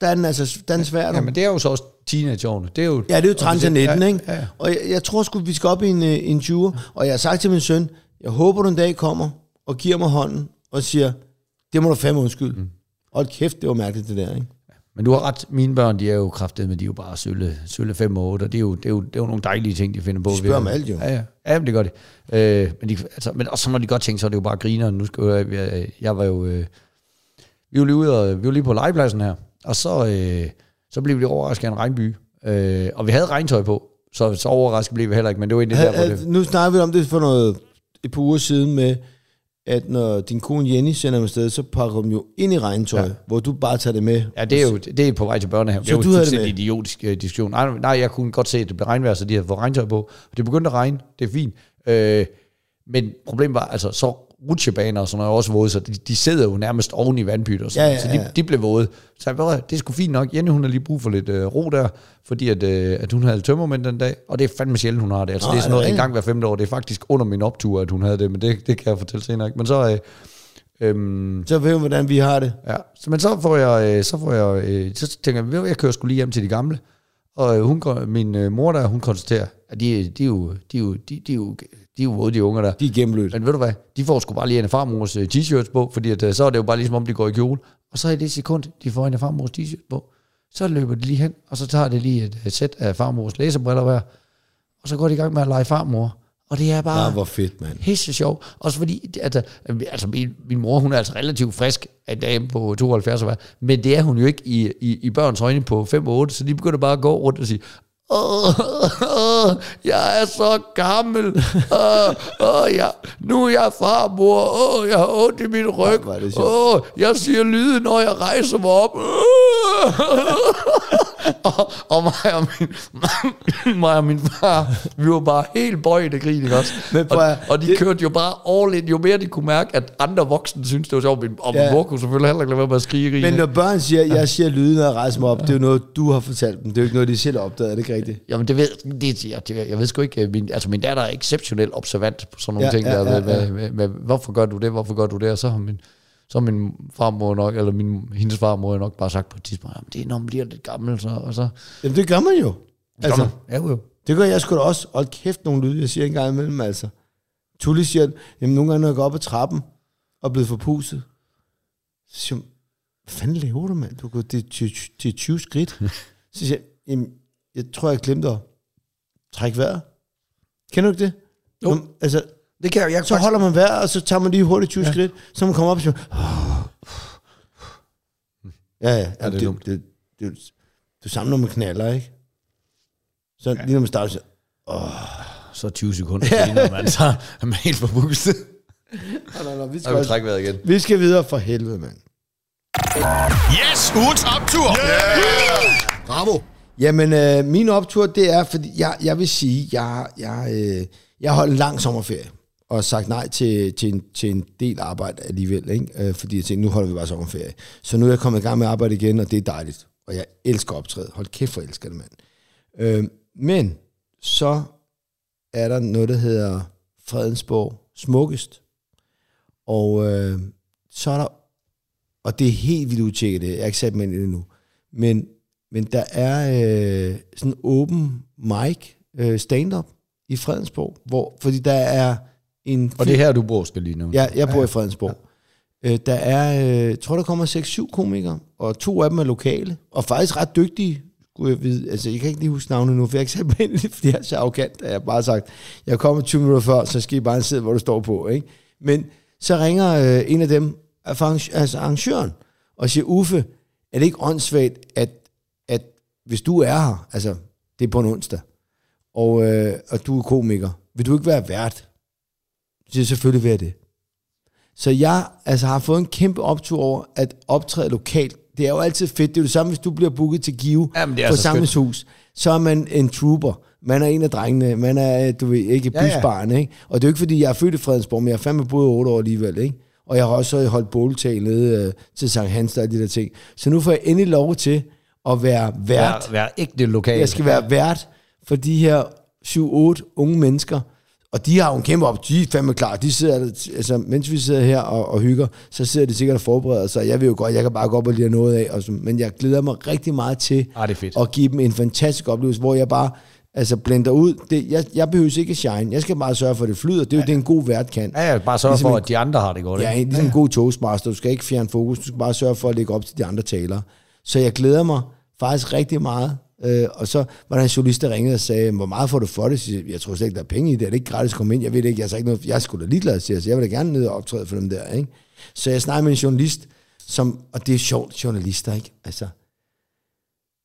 der er den altså der er den svær. Ja, men det er jo så også teenageårene. Det er jo, Ja, det er jo 13 til 19, ja, ikke? Ja, ja. Og jeg, jeg tror sgu, vi skal op i en, øh, en 20'er. Og jeg har sagt til min søn, jeg håber, du en dag kommer og giver mig hånden og siger, det må du fandme undskylde. Mm. Hold kæft, det var mærkeligt det der, ikke? Men du har ret, mine børn, de er jo kraftet, men de er jo bare sølle, sølle 5 og 8, og det er, jo, det, er jo, det er jo nogle dejlige ting, de finder på. De spørger om alt, jo. Ja, ja. ja men det gør de. Øh, men, de altså, men også når de godt tænker, så er det jo bare griner. Nu skal jeg, jeg, jeg var jo... Øh, vi var lige ude og, vi var lige på legepladsen her, og så, øh, så blev vi overrasket af en regnby. Øh, og vi havde regntøj på, Så, så overrasket blev vi heller ikke, men det var egentlig der, hvor det... nu snakker vi om det for noget, et par uger siden med, at når din kone Jenny sender dem afsted, så pakker hun jo ind i regntøj, ja. hvor du bare tager det med. Ja, det er jo det er på vej til børnehave. Så det er du jo havde det fuldstændig idiotisk uh, diskussion. Nej, nej, jeg kunne godt se, at det blev regnvejr, så de havde fået regntøj på. Og det begyndte at regne, det er fint. Øh, men problemet var, altså, så rutsjebaner og sådan noget også våde, så de, de sidder jo nærmest oven i vandpytter, så, Ja, ja, så de, ja. de blev våde. Så jeg, det er sgu fint nok. Jenny, hun har lige brug for lidt øh, ro der, fordi at, øh, at hun havde tømmermænd den dag, og det er fandme sjældent, hun har det. Altså, Nå, det er sådan noget en gang hver femte år. Det er faktisk under min optur, at hun havde det, men det, det kan jeg fortælle senere. Ikke? Men så, øh, øhm, Så ved hun, hvordan vi har det. Ja, så, men så får jeg, øh, så får jeg, øh, så tænker jeg, jeg kører skulle lige hjem til de gamle. Og øh, hun, min øh, mor der, hun konstaterer, at de, de, er jo, de, er jo, de, de, er jo, de er jo de unger der. De er gennemblødt. Men ved du hvad, de får sgu bare lige en af farmors øh, t-shirts på, fordi at, så er det jo bare ligesom om, de går i kjole. Og så i det sekund, de får en af farmors t-shirt på, så løber de lige hen, og så tager de lige et øh, sæt af farmors læserbriller hver, og så går de i gang med at lege farmor. Og det er bare... Ah, hvor fedt, mand. Pisse sjov. Også fordi, altså, altså min, min mor, hun er altså relativt frisk en dame på 72 år, men det er hun jo ikke i, i, i børns øjne på 5 og 8, så de begynder bare at gå rundt og sige, Åh, åh, jeg er så gammel. Åh, åh, jeg, nu er jeg farmor. Åh, jeg har ondt i min ryg. Åh, jeg siger lyde, når jeg rejser mig op. og, og mig og min, mig og min far, vi var bare helt bøjet af grin, også? Men og, at- og de det- kørte jo bare all in, jo mere de kunne mærke, at andre voksne synes det var sjovt, Min- og min Ja. mor kunne selvfølgelig heller ikke lade være med at skrige grin. Men når børn siger, jeg siger lyden og rejser mig op, det er jo noget, du har fortalt dem. Det er jo ikke noget, de selv har opdaget, er det ikke rigtigt? Jamen det ved, det, jeg, det, jeg ved sgu ikke, øh, min, altså min datter er exceptionelt observant på sådan nogle Ja, ting ja, der, ja, med, ja. Med, med, med, hvorfor gør du det, hvorfor gør du det, og så har min, så min farmor nok, eller min, hendes farmor nok bare sagt på et tidspunkt, jamen det er når man bliver lidt gammel, så, og så, Jamen, det gør man jo. Altså, ja, jo, det gør jeg sgu da også. Hold kæft nogle lyde, jeg siger en gang imellem, altså. Tulli siger, jamen nogle gange, når jeg går op ad trappen og er blevet forpustet, så siger hun, hvad fanden laver du, mand? Du går, det, er 20 det er 20 skridt. Så siger jeg, jamen, jeg tror, jeg glemte at trække vejret. Kender du ikke det? Jo. Når- altså, Det kan jeg, jeg så holder man vejret, og så tager man lige hurtigt 20 ja. skridt, så man kommer op og siger, ja, ja, ja det er det, dumt. det, det, det, du samler med knaller, ikke? Så ja. lige når man starter, så, så 20 sekunder senere, man, så er man helt forpustet. Nå, nå, nå, vi, Så skal kan trække vejret igen. vi skal videre for helvede, mand. Yes, ugens optur. Yeah! Bravo. Jamen, øh, min optur, det er, fordi jeg, jeg vil sige, jeg, jeg, øh, jeg holdt en lang sommerferie, og sagt nej til, til, en, til en del arbejde alligevel, ikke? Øh, fordi jeg tænkte, nu holder vi bare sommerferie. Så nu er jeg kommet i gang med at arbejde igen, og det er dejligt. Og jeg elsker optræde. Hold kæft, for jeg elsker det, mand. Øh, men så er der noget, der hedder Fredensborg Smukkest. Og øh, så er der, og det er helt vildt udtjekket det, jeg har ikke sat mig ind i det endnu, men, men der er øh, sådan en åben mic øh, stand-up i Fredensborg, hvor, fordi der er en... Og det er her, du bor, skal lige nu. Ja, jeg bor i Fredensborg. Øh, der er, øh, jeg tror, der kommer 6-7 komikere, og to af dem er lokale, og faktisk ret dygtige, skulle jeg vide. Altså, jeg kan ikke lige huske navnet nu, for jeg har ikke sat mig ind i det, fordi jeg er så arrogant, at jeg har bare sagt, jeg kommer 20 minutter før, så skal I bare sidde, hvor du står på. Ikke? Men så ringer øh, en af dem, altså arrangøren, og siger, Uffe, er det ikke åndssvagt, at, at hvis du er her, altså, det er på en onsdag, og, øh, og du er komiker, vil du ikke være vært? Så siger jeg, selvfølgelig vil jeg det. Så jeg altså, har fået en kæmpe optur over at optræde lokalt. Det er jo altid fedt. Det er jo det samme, hvis du bliver booket til Give Jamen, det er på samlingshus. Så er man en trooper. Man er en af drengene. Man er, du ved, ikke Ja, ja. bysbarn, ikke? Og det er jo ikke, fordi jeg er født i Fredensborg, men jeg har fandme boet otte år alligevel, ikke? Og jeg har også holdt båltag nede øh, til Sankt Hans og de der ting. Så nu får jeg endelig lov til at være vært. Vær, vær ægte lokal. Jeg skal være vært for de her 7-8 unge mennesker, og de har jo en kæmpe op, de er fandme klar. De sidder, altså, mens vi sidder her og, og hygger, så sidder de sikkert og forbereder sig. Jeg ved jo godt, jeg kan bare gå op og lide noget af, og så, men jeg glæder mig rigtig meget til Ah, det er fedt. at give dem en fantastisk oplevelse, hvor jeg bare altså, blender ud. Det, jeg, jeg behøver ikke shine. Jeg skal bare sørge for, at det flyder. Det er jo det, en god vært kan. Ja, ja, bare sørge Ligesom for, en- at de andre har det godt. Ja, ligesom en god toastmaster. Du skal ikke fjerne fokus. Du skal bare sørge for at lægge op til de andre talere. Så jeg glæder mig faktisk rigtig meget. Øh, og så var der en journalist, der ringede og sagde, hvor meget får du for det? Så jeg, jeg tror slet ikke, der er penge i det. Er det ikke gratis at komme ind? Jeg ved det ikke. Jeg, sagde ikke noget. jeg skulle da ligeglad, siger jeg. Så jeg vil da gerne ned og optræde for dem der. Ikke? Så jeg snakkede med en journalist, som, og det er sjovt, journalister, ikke? Altså,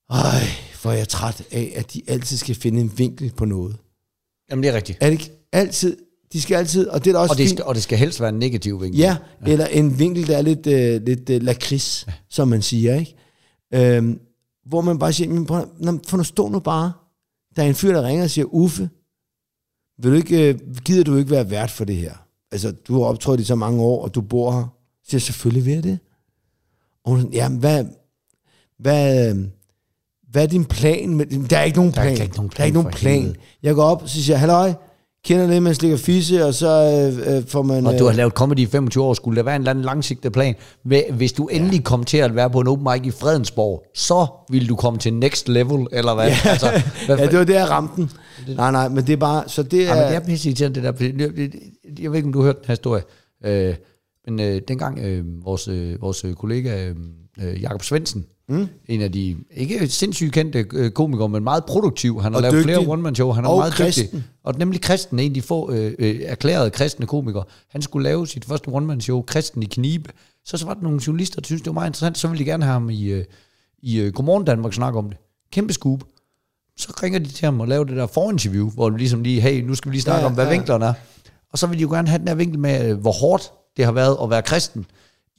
ej, hvor jeg er træt af, at de altid skal finde en vinkel på noget. Jamen, det er rigtigt. Er det ikke altid? De skal altid, og det er også Og det, skal, og det skal helst være en negativ vinkel. Ja, ja, eller en vinkel, der er lidt, øh, lidt øh, lakrids, ja. som man siger, ikke? Øhm, hvor man bare siger, men prøv, for nu stå nu bare. Der er en fyr, der ringer og siger, Uffe, vil du ikke, øh, gider du ikke være vært for det her? Altså, du har optrådt i så mange år, og du bor her. Så siger selvfølgelig vil jeg det. Og hun ja, hvad, hvad, hvad er din plan? Med, der er ikke nogen Der er plan. ikke nogen der er ikke plan nogen plan. Jeg går op, så siger jeg, halløj, kender det, man slikker fisse, og så øh, øh, får man... Og du øh, har lavet comedy i 25 år, skulle der være en eller anden langsigtet plan. Hvis du endelig kom til at være på en open mic i Fredensborg, så vil du komme til next level, eller hvad? Ja, altså, hvad ja, det var der, jeg ramte den. Nej, nej, men det er bare... Så det er... Ja, men det er pisse det der. Jeg ved ikke, om du har hørt den her historie. Øh, men øh, dengang øh, vores, øh, vores kollega øh, Jakob Svendsen, mm. en af de ikke sindssygt kendte øh, komikere, men meget produktiv. Han har Og lavet dygtig. flere one-man-show. Han er Og meget kristen. dygtig. Og nemlig kristen, en af de få øh, øh, erklærede kristne komikere. Han skulle lave sit første one-man-show, Kristen i Knibe. Så, så var der nogle journalister, der syntes, det var meget interessant. Så ville de gerne have ham i, øh, i øh, Godmorgen Danmark snakke om det. Kæmpe scoop. Så ringer de til ham og laver det der forinterview, hvor du ligesom lige, hey, nu skal vi lige snakke Ja, om, hvad ja. ja. vinklerne er. Og så vil de jo gerne have den der vinkel med, øh, hvor hårdt det har været at være kristen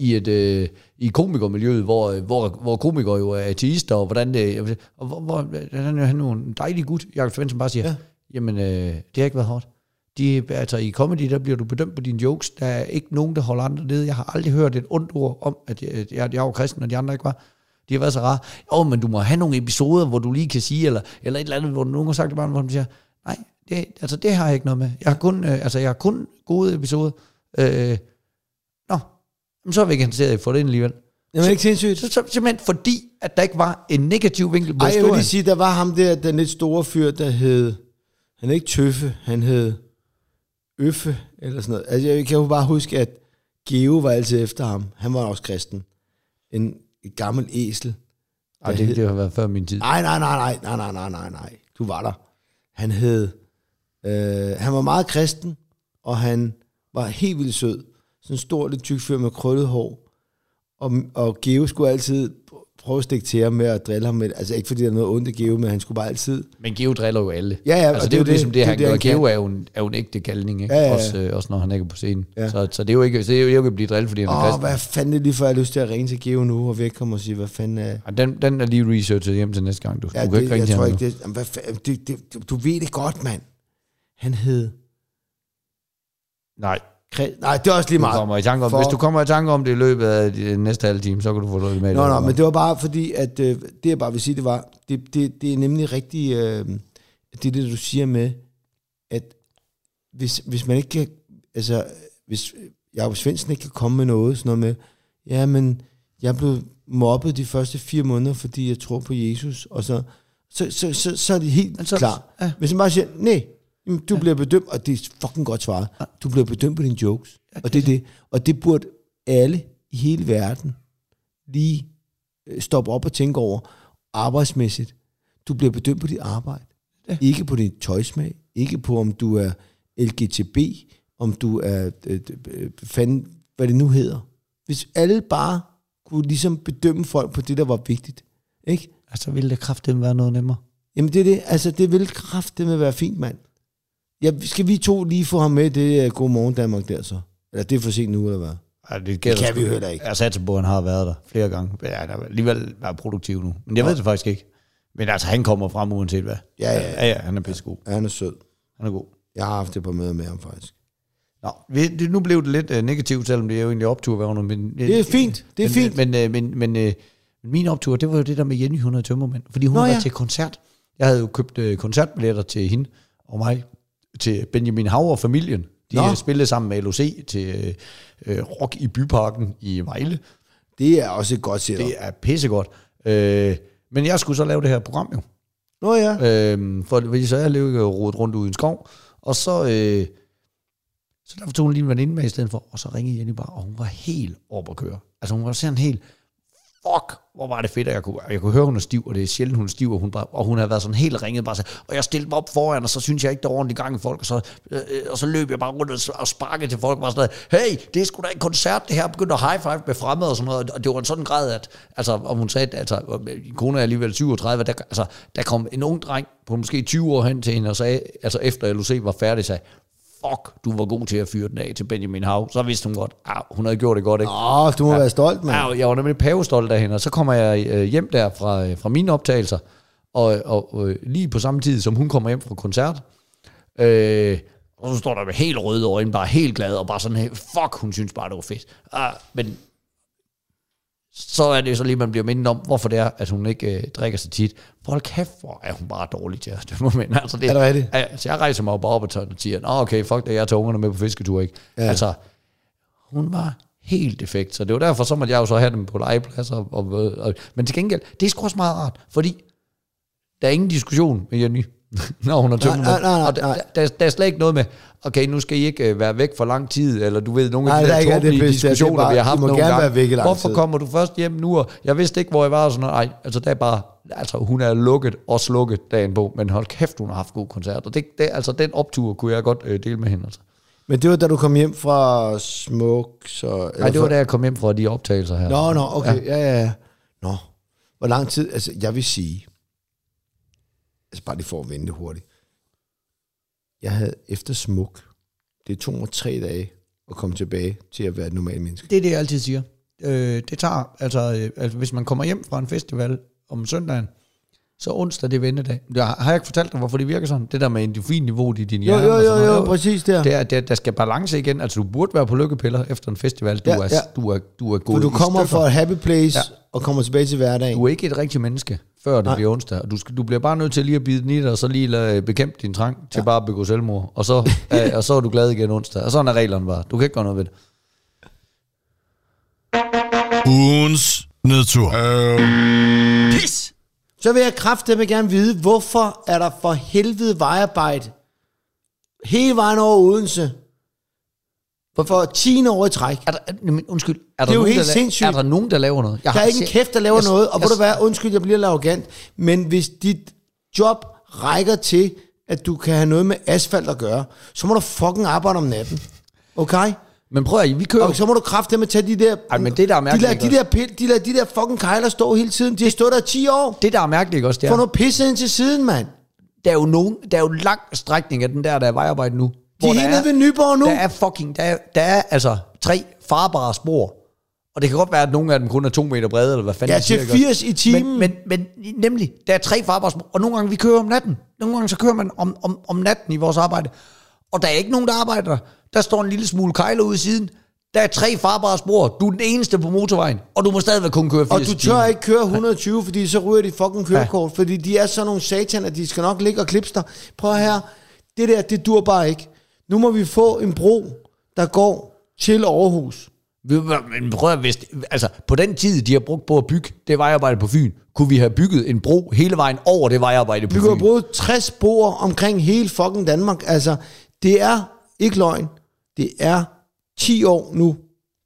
i et øh, i komikermiljøet, hvor, øh, hvor, hvor komikere jo er ateister, og hvordan det, og hvor, hvor han, er- jo en dejlig gut, Jakob Svendsen bare siger, Ja. ja. jamen, øh, det har ikke været hårdt. De, altså i comedy, der bliver du bedømt på dine jokes. Der er ikke nogen, der holder andre nede. Jeg har aldrig hørt et ondt ord om, at jeg, jeg, jeg var kristen, og de andre ikke var. De har været så rare. Åh, men du må have nogle episoder, hvor du lige kan sige, eller, eller et eller andet, hvor nogen har sagt det bare, hvor de siger, nej, det, altså det har jeg ikke noget med. Jeg har kun, øh, altså, jeg har kun gode episoder. Øh, men så er vi ikke interesseret i at få det ind alligevel. Det var ikke sindssygt. Så, så, simpelthen fordi, at der ikke var en negativ vinkel på Ej, jeg vil historien. lige sige, der var ham der, den lidt store fyr, der hed, han er ikke Tøffe, han hed Øffe, eller sådan noget. Altså, jeg kan jo bare huske, at Geo var altid efter ham. Han var også kristen. En, en gammel æsel. Ej, det, det har været før min tid. Nej, nej, nej, nej, nej, nej, nej, nej, nej. Du var der. Han hed, øh, han var meget kristen, og han var helt vildt sød. Sådan en stor, lidt tyk fyr med krøllet hår. Og, og Geo skulle altid prøve at stikke til ham med at drille ham med, altså ikke fordi der er noget ondt i Geo, men han skulle bare altid, Men Geo driller jo alle. Ja, ja, altså, det er jo det er ligesom det- det, er han det, gør. han. Geo er jo en, er jo en ægte galning, ikke? Ja, ja, ja. Også, øh, også når han ikke er på scenen. Ja. Så, så det er jo ikke, så det er jo ikke at blive drillet, fordi han er åh, kristen. hvad fanden er det lige for, jeg har lyst til at ringe til Geo nu, og væk komme og sige, hvad fanden er... Ja, den, den er lige researchet hjem til næste gang. Du, Ja, du kan det, ikke ringe jeg til tror ham ikke, det, jamen, hvad, det, det, du, ved det godt, mand. Han hed... Nej, Nej, det er også lige du meget. kommer i tanke om, For- hvis du kommer i tanke om det i løbet af de næste halve time, så kan du få det med. Nå, det. nå, men det var bare fordi, at øh, det jeg bare vil sige, det var, det, det, det er nemlig rigtig, øh, det er det, du siger med, at hvis, hvis man ikke kan, altså, hvis Jacob Svendsen ikke kan komme med noget, sådan noget med, ja, men jeg blev mobbet de første fire måneder, fordi jeg tror på Jesus, og så, så, så, så, så er det helt Men så- klar. ja. Hvis man bare siger, nej, jamen, du ja. bliver bedømt, og det er fucking godt svaret, du bliver bedømt på dine jokes, og det er det, og det burde alle i hele verden lige øh, stoppe op og tænke over arbejdsmæssigt. Du bliver bedømt på dit arbejde. Ja. Ikke på din tøjsmag. Ikke på, om du er LGTB, om du er, øh, øh, fanden, hvad det nu hedder. Hvis alle bare kunne ligesom bedømme folk på det, der var vigtigt. Ikke? Altså, ville det kraftigt være noget nemmere. Jamen det er det. Altså, det vil kraftigt være fint, mand. Ja, skal vi to lige få ham med i det uh, God Morgen Danmark der så? Eller det er for sent nu, eller hvad? Ja, det, Det kan vi jo heller ikke. Jeg satser på, at han har været der flere gange. Ja, han er alligevel været produktiv nu. Men jeg ved det faktisk ikke. Men altså, han kommer frem uanset hvad. Ja, ja, ja. ja, ja han er pissegod. Ja, han er sød. Han er god. Jeg har haft det på møder med ham, faktisk. Nå, vi, det, nu blev det lidt uh, negativt, selvom det er jo egentlig optur, men... Det er fint. Det er men, fint. Men, men, men, men øh, min optur, det var jo det der med Jenny, hun havde tømmermænd. Fordi hun Nå, var ja. til koncert. Jeg havde jo købt øh, koncertbilletter til hende og mig, til Benjamin Hauer og familien. De Nå. Spillede sammen med LOC til øh, øh, Rock i Byparken i Vejle. Det er også et godt setup. Det er pissegodt. Øh, men jeg skulle så lave det her program jo. Nå ja. Øh, for fordi så jeg levede rodet rundt ude i en skov. Og så, øh, så der tog hun lige en veninde med i stedet for. Og så ringede Jenny bare, og hun var helt op at køre. Altså hun var sådan helt, fuck, hvor var det fedt, at jeg kunne, jeg kunne høre, hun er stiv, og det er sjældent, hun er stiv, og hun, bare, og hun har været sådan helt ringet, bare så, og jeg stillede mig op foran, og så synes jeg ikke, der var ordentligt gang i folk, og så, øh, og så løb jeg bare rundt og, og sparkede til folk, og var sådan, noget, hey, det er sgu da en koncert, det her, begyndte at high five med fremmede og sådan noget, og det var en sådan grad, at, altså, om hun sagde, altså, min kone er alligevel 37, der, altså, der kom en ung dreng på måske 20 år hen til hende, og sagde, altså efter LOC var færdig, sagde, fuck, du var god til at fyre den af til Benjamin Hav. Så vidste hun godt, ah, hun havde gjort det godt, ikke? Åh, du må ja. være stolt, mand. Ja, jeg var nemlig pavestolt af hende, og så kommer jeg øh, hjem der fra, øh, fra mine optagelser, og, og, og lige på samme tid, som hun kommer hjem fra koncert, øh, og så står der med helt røde øjne, bare helt glad, og bare sådan, fuck, hun synes bare, det var fedt. Ah, men så er det jo så lige, man bliver mindet om, hvorfor det er, at hun ikke øh, drikker så tit. Hold kæft, hvor er hun bare dårlig til at stemme men altså det, Er det rigtigt? Altså, jeg rejser mig jo bare op og siger, Nå, okay, fuck det, jeg tager ungerne med på fisketur, ikke? Ja. Altså, hun var helt defekt, så det var derfor, så måtte jeg jo så have dem på legepladser. Og, og, og, men til gengæld, det er sgu også meget rart, fordi der er ingen diskussion med Jenny, når hun har tømt Nej, nej, nej, Og der, der, der, er slet ikke noget med, okay, nu skal I ikke øh, være væk for lang tid, eller du ved, nogle Nej, af de der er der tåbelige der. Er diskussioner, bare, vi har haft må nogle gerne gange. være væk i lang Hvorfor tid. kommer du først hjem nu, og jeg vidste ikke, hvor jeg var, og sådan noget. Ej, altså det er bare, altså hun er lukket og slukket dagen på, men hold kæft, hun har haft god koncert, og det, det, altså den optur kunne jeg godt øh, dele med hende, altså. Men det var, da du kom hjem fra Smuk, så... Nej, det var da jeg kom hjem fra de optagelser her. Nå, nå, okay, ja, ja, ja. Nå, hvor lang tid, altså jeg vil sige, altså bare lige for at vente hurtigt. Jeg havde efter Smuk, det tog mig tre dage at komme tilbage til at være et normalt menneske. Det er det, jeg altid siger. Øh, det tager, altså, øh, altså, hvis man kommer hjem fra en festival om søndagen, så onsdag det er vendedag. Jeg, har jeg ikke fortalt dig, hvorfor det virker sådan? Det der med endorfinniveauet i din Jo, hjerne. jo, jo, jo, noget. præcis der. Det er, det er, der skal balance igen. Altså, du burde være på lykkepiller efter en festival. Du, Ja, er, ja. du, er, du er For gået du kommer fra et happy place ja. og kommer tilbage til hverdagen. Du er ikke et rigtigt menneske, før det Nej. bliver onsdag. Og du, skal, du bliver bare nødt til lige at bide den i dig, og så lige lade, bekæmpe din trang til ja. bare at begå selvmord. Og så, øh, og så er du glad igen onsdag. Og sådan er reglerne bare. Du kan ikke gøre noget ved det. Ugens nedtur. Øh. Pis! Så vil jeg kraftedeme gerne vide, hvorfor er der for helvede vejarbejde hele vejen over Odense for 10 år i træk. Er der, er- men undskyld, er der, Det er jo nogen, helt der, sindssygt. er der nogen, der laver noget? Jeg Der er ikke en kæft, der laver jeg- noget, og jeg- ved du hvad, undskyld, jeg bliver lidt arrogant, men hvis dit job rækker til, at du kan have noget med asfalt at gøre, så må du fucking arbejde om natten. Okay? Men prøv at vi kører... Og så må du kraftedeme tage de der... Ej, men det, der er de, mærkeligt, lader, ikke de, der, pil, de, lader, de der fucking kejler stå hele tiden. De har stået der i 10 år. det, der er mærkeligt også, det Få er, noget pisse ind til siden, mand. der er jo nogen, der er jo lang strækning af den der, der er vejarbejde nu. De er helt nede ved Nyborg nu. Der er fucking, der er, der er altså tre farbare spor. Og det kan godt være, at nogle af dem kun er to meter brede, eller hvad fanden Ja, til ikke også? 80 i timen. Men, men, men nemlig, der er tre farbare spor, og nogle gange vi kører om natten. Nogle gange så kører man om, om, om natten i vores arbejde. Og der er ikke nogen, der arbejder der. Står en lille smule kejler ude i siden. Der er tre farbare spor. Du er den eneste på motorvejen, og du må stadigvæk kun køre 80 Og du tør ikke køre 120, fordi så ryger de fucking kørekort, fordi de er sådan nogle satan, at de skal nok ligge og klipse dig. Prøv her, det der, det dur bare ikke. Nu må vi få en bro, der går til Aarhus. Vi- Men prøv at, hvis, altså, på den tid, de har brugt på at bygge det vejarbejde på Fyn, kunne vi have bygget en bro hele vejen over det vejarbejde på Vi Fyn. kunne have brugt 60 spor omkring hele fucking Danmark. Altså, det er ikke løgn. Det er 10 år nu,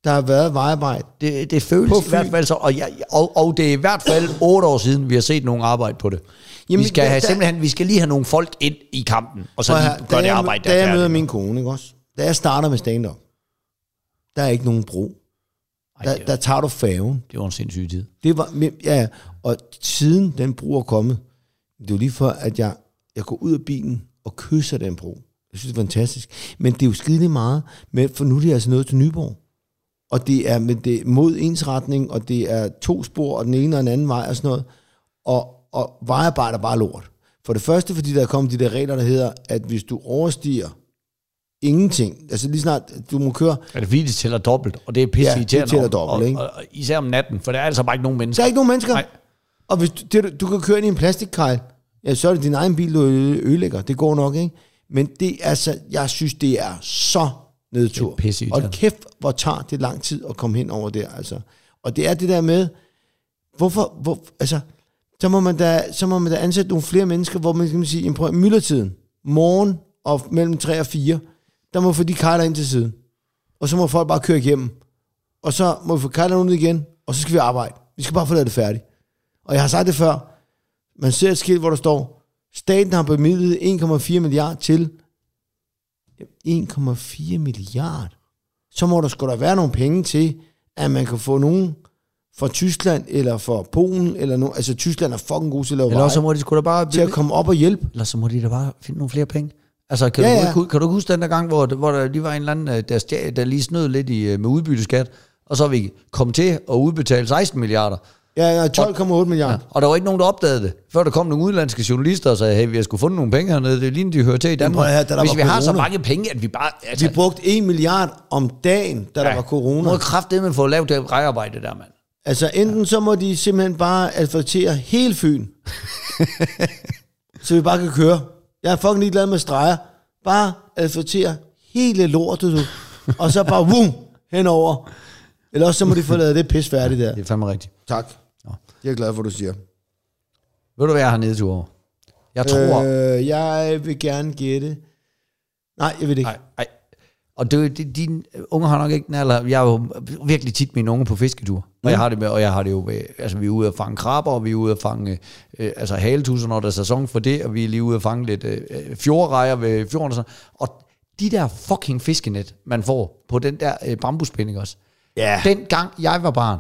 der har været vejarbejde. Det, det føles i hvert fald så, og, jeg, og, og det er i hvert fald otte år siden, vi har set nogen arbejde på det. Jamen, vi skal have, der- simpelthen, vi skal lige have nogle folk ind i kampen, og så lige her, gøre det jeg, arbejde, der da jeg møder min kone, ikke også? Da jeg starter med stand-up, der er ikke nogen bro. Ej, Der, der tager du færgen. det var en sindssyg tid. Det var, ja, ja. og siden den bro er kommet, det er jo lige for, at jeg, jeg går ud af bilen og kysser den bro. Jeg synes, det er fantastisk. Men det er jo skidelig meget, men for nu er det altså noget til Nyborg. Og det er, med det er mod ensretning, og det er to spor, og den ene og den anden vej og sådan noget. Og, og vejarbejde er bare lort. For det første, fordi der er kommet de der regler, der hedder, at hvis du overstiger ingenting, altså lige snart du må køre, Er det fordi, det tæller dobbelt, og det er pisse Ja, det tæller dobbelt, og, ikke? Og, og, især om natten, for der er altså bare ikke nogen Der mennesker. er ikke nogen mennesker. Nej. Og hvis du, det, du kan køre ind i en plastikkejl, ja, så er det din egen bil, du ødelægger. Det går nok, ikke? Men det er altså, jeg synes, det er så nedtur. Pisseirriterende. Og kæft, hvor tager det lang tid at komme hen over der, altså. Og det er det der med, hvorfor, hvor, altså, så må man da, så må man da ansætte nogle flere mennesker, hvor man kan sige, prøv, myldretiden, morgen og mellem 3 og 4, der må vi få de kejler ind til siden. Og så må folk bare køre igennem. Og så må vi få kejlerne ud igen, og så skal vi arbejde. Vi skal bare få lavet det færdigt. Og jeg har sagt det før. Man ser et skilt, hvor der står, staten har bemidlet 1,4 milliard til 1,4 milliard. Så må der sgu da være nogle penge til, at man kan få nogen fra Tyskland eller fra Polen, eller no, altså Tyskland er fucking god til at lave Eller så må de sgu da bare... til at komme op og hjælpe. Eller så må de da bare finde nogle flere penge. Altså, kan, Ja, ja, ja. du, ikke- kan du huske den der gang, hvor, hvor der lige var en eller anden, øh, der, stjal, der lige snød lidt i, øh, med udbytteskat, og så vi kommet til at udbetale 16 milliarder. Ja, ja 12,8 milliarder. Og der var ikke nogen, der opdagede det, før der kom nogle udenlandske journalister og sagde, hey, vi har sgu fundet nogle penge hernede, det er lige, de hører til i Danmark. høre, da der Hvis vi har så corona- mange penge, at vi bare... Altså, Vi brugte 1 milliard om dagen, da der var corona. Må kraftedeme få lavet det rejarbejde der, mand. Altså enten så må de simpelthen bare asfaltere hele Fyn. så vi bare kan køre. Jeg er fucking ligeglad med streger. Bare asfaltere hele lortet, du. Og så bare vum, henover. Eller også så må de få lavet det pis færdigt der. Det er fandme rigtigt. Tak. Det er jeg glad for, du siger. Ved du, hvad jeg har nedtur over? Jeg tror... Øh, Øh, jeg vil gerne gætte. Nej, jeg ved det ikke. nej, nej. Og det, det, dine unger har nok ikke den alder. Jeg er jo virkelig tit mine unger på fisketur. Og jeg har det med, og jeg har det jo med, altså vi er ude at fange krabber, og vi er ude at fange øh, altså haletusser, når der er sæson for det, og vi er lige ude at fange lidt øh, fjordrejer ved fjorden og sådan. Og de der fucking fiskenet, man får på den der øh, bambuspind, ikke også? Ja. Den gang jeg var barn,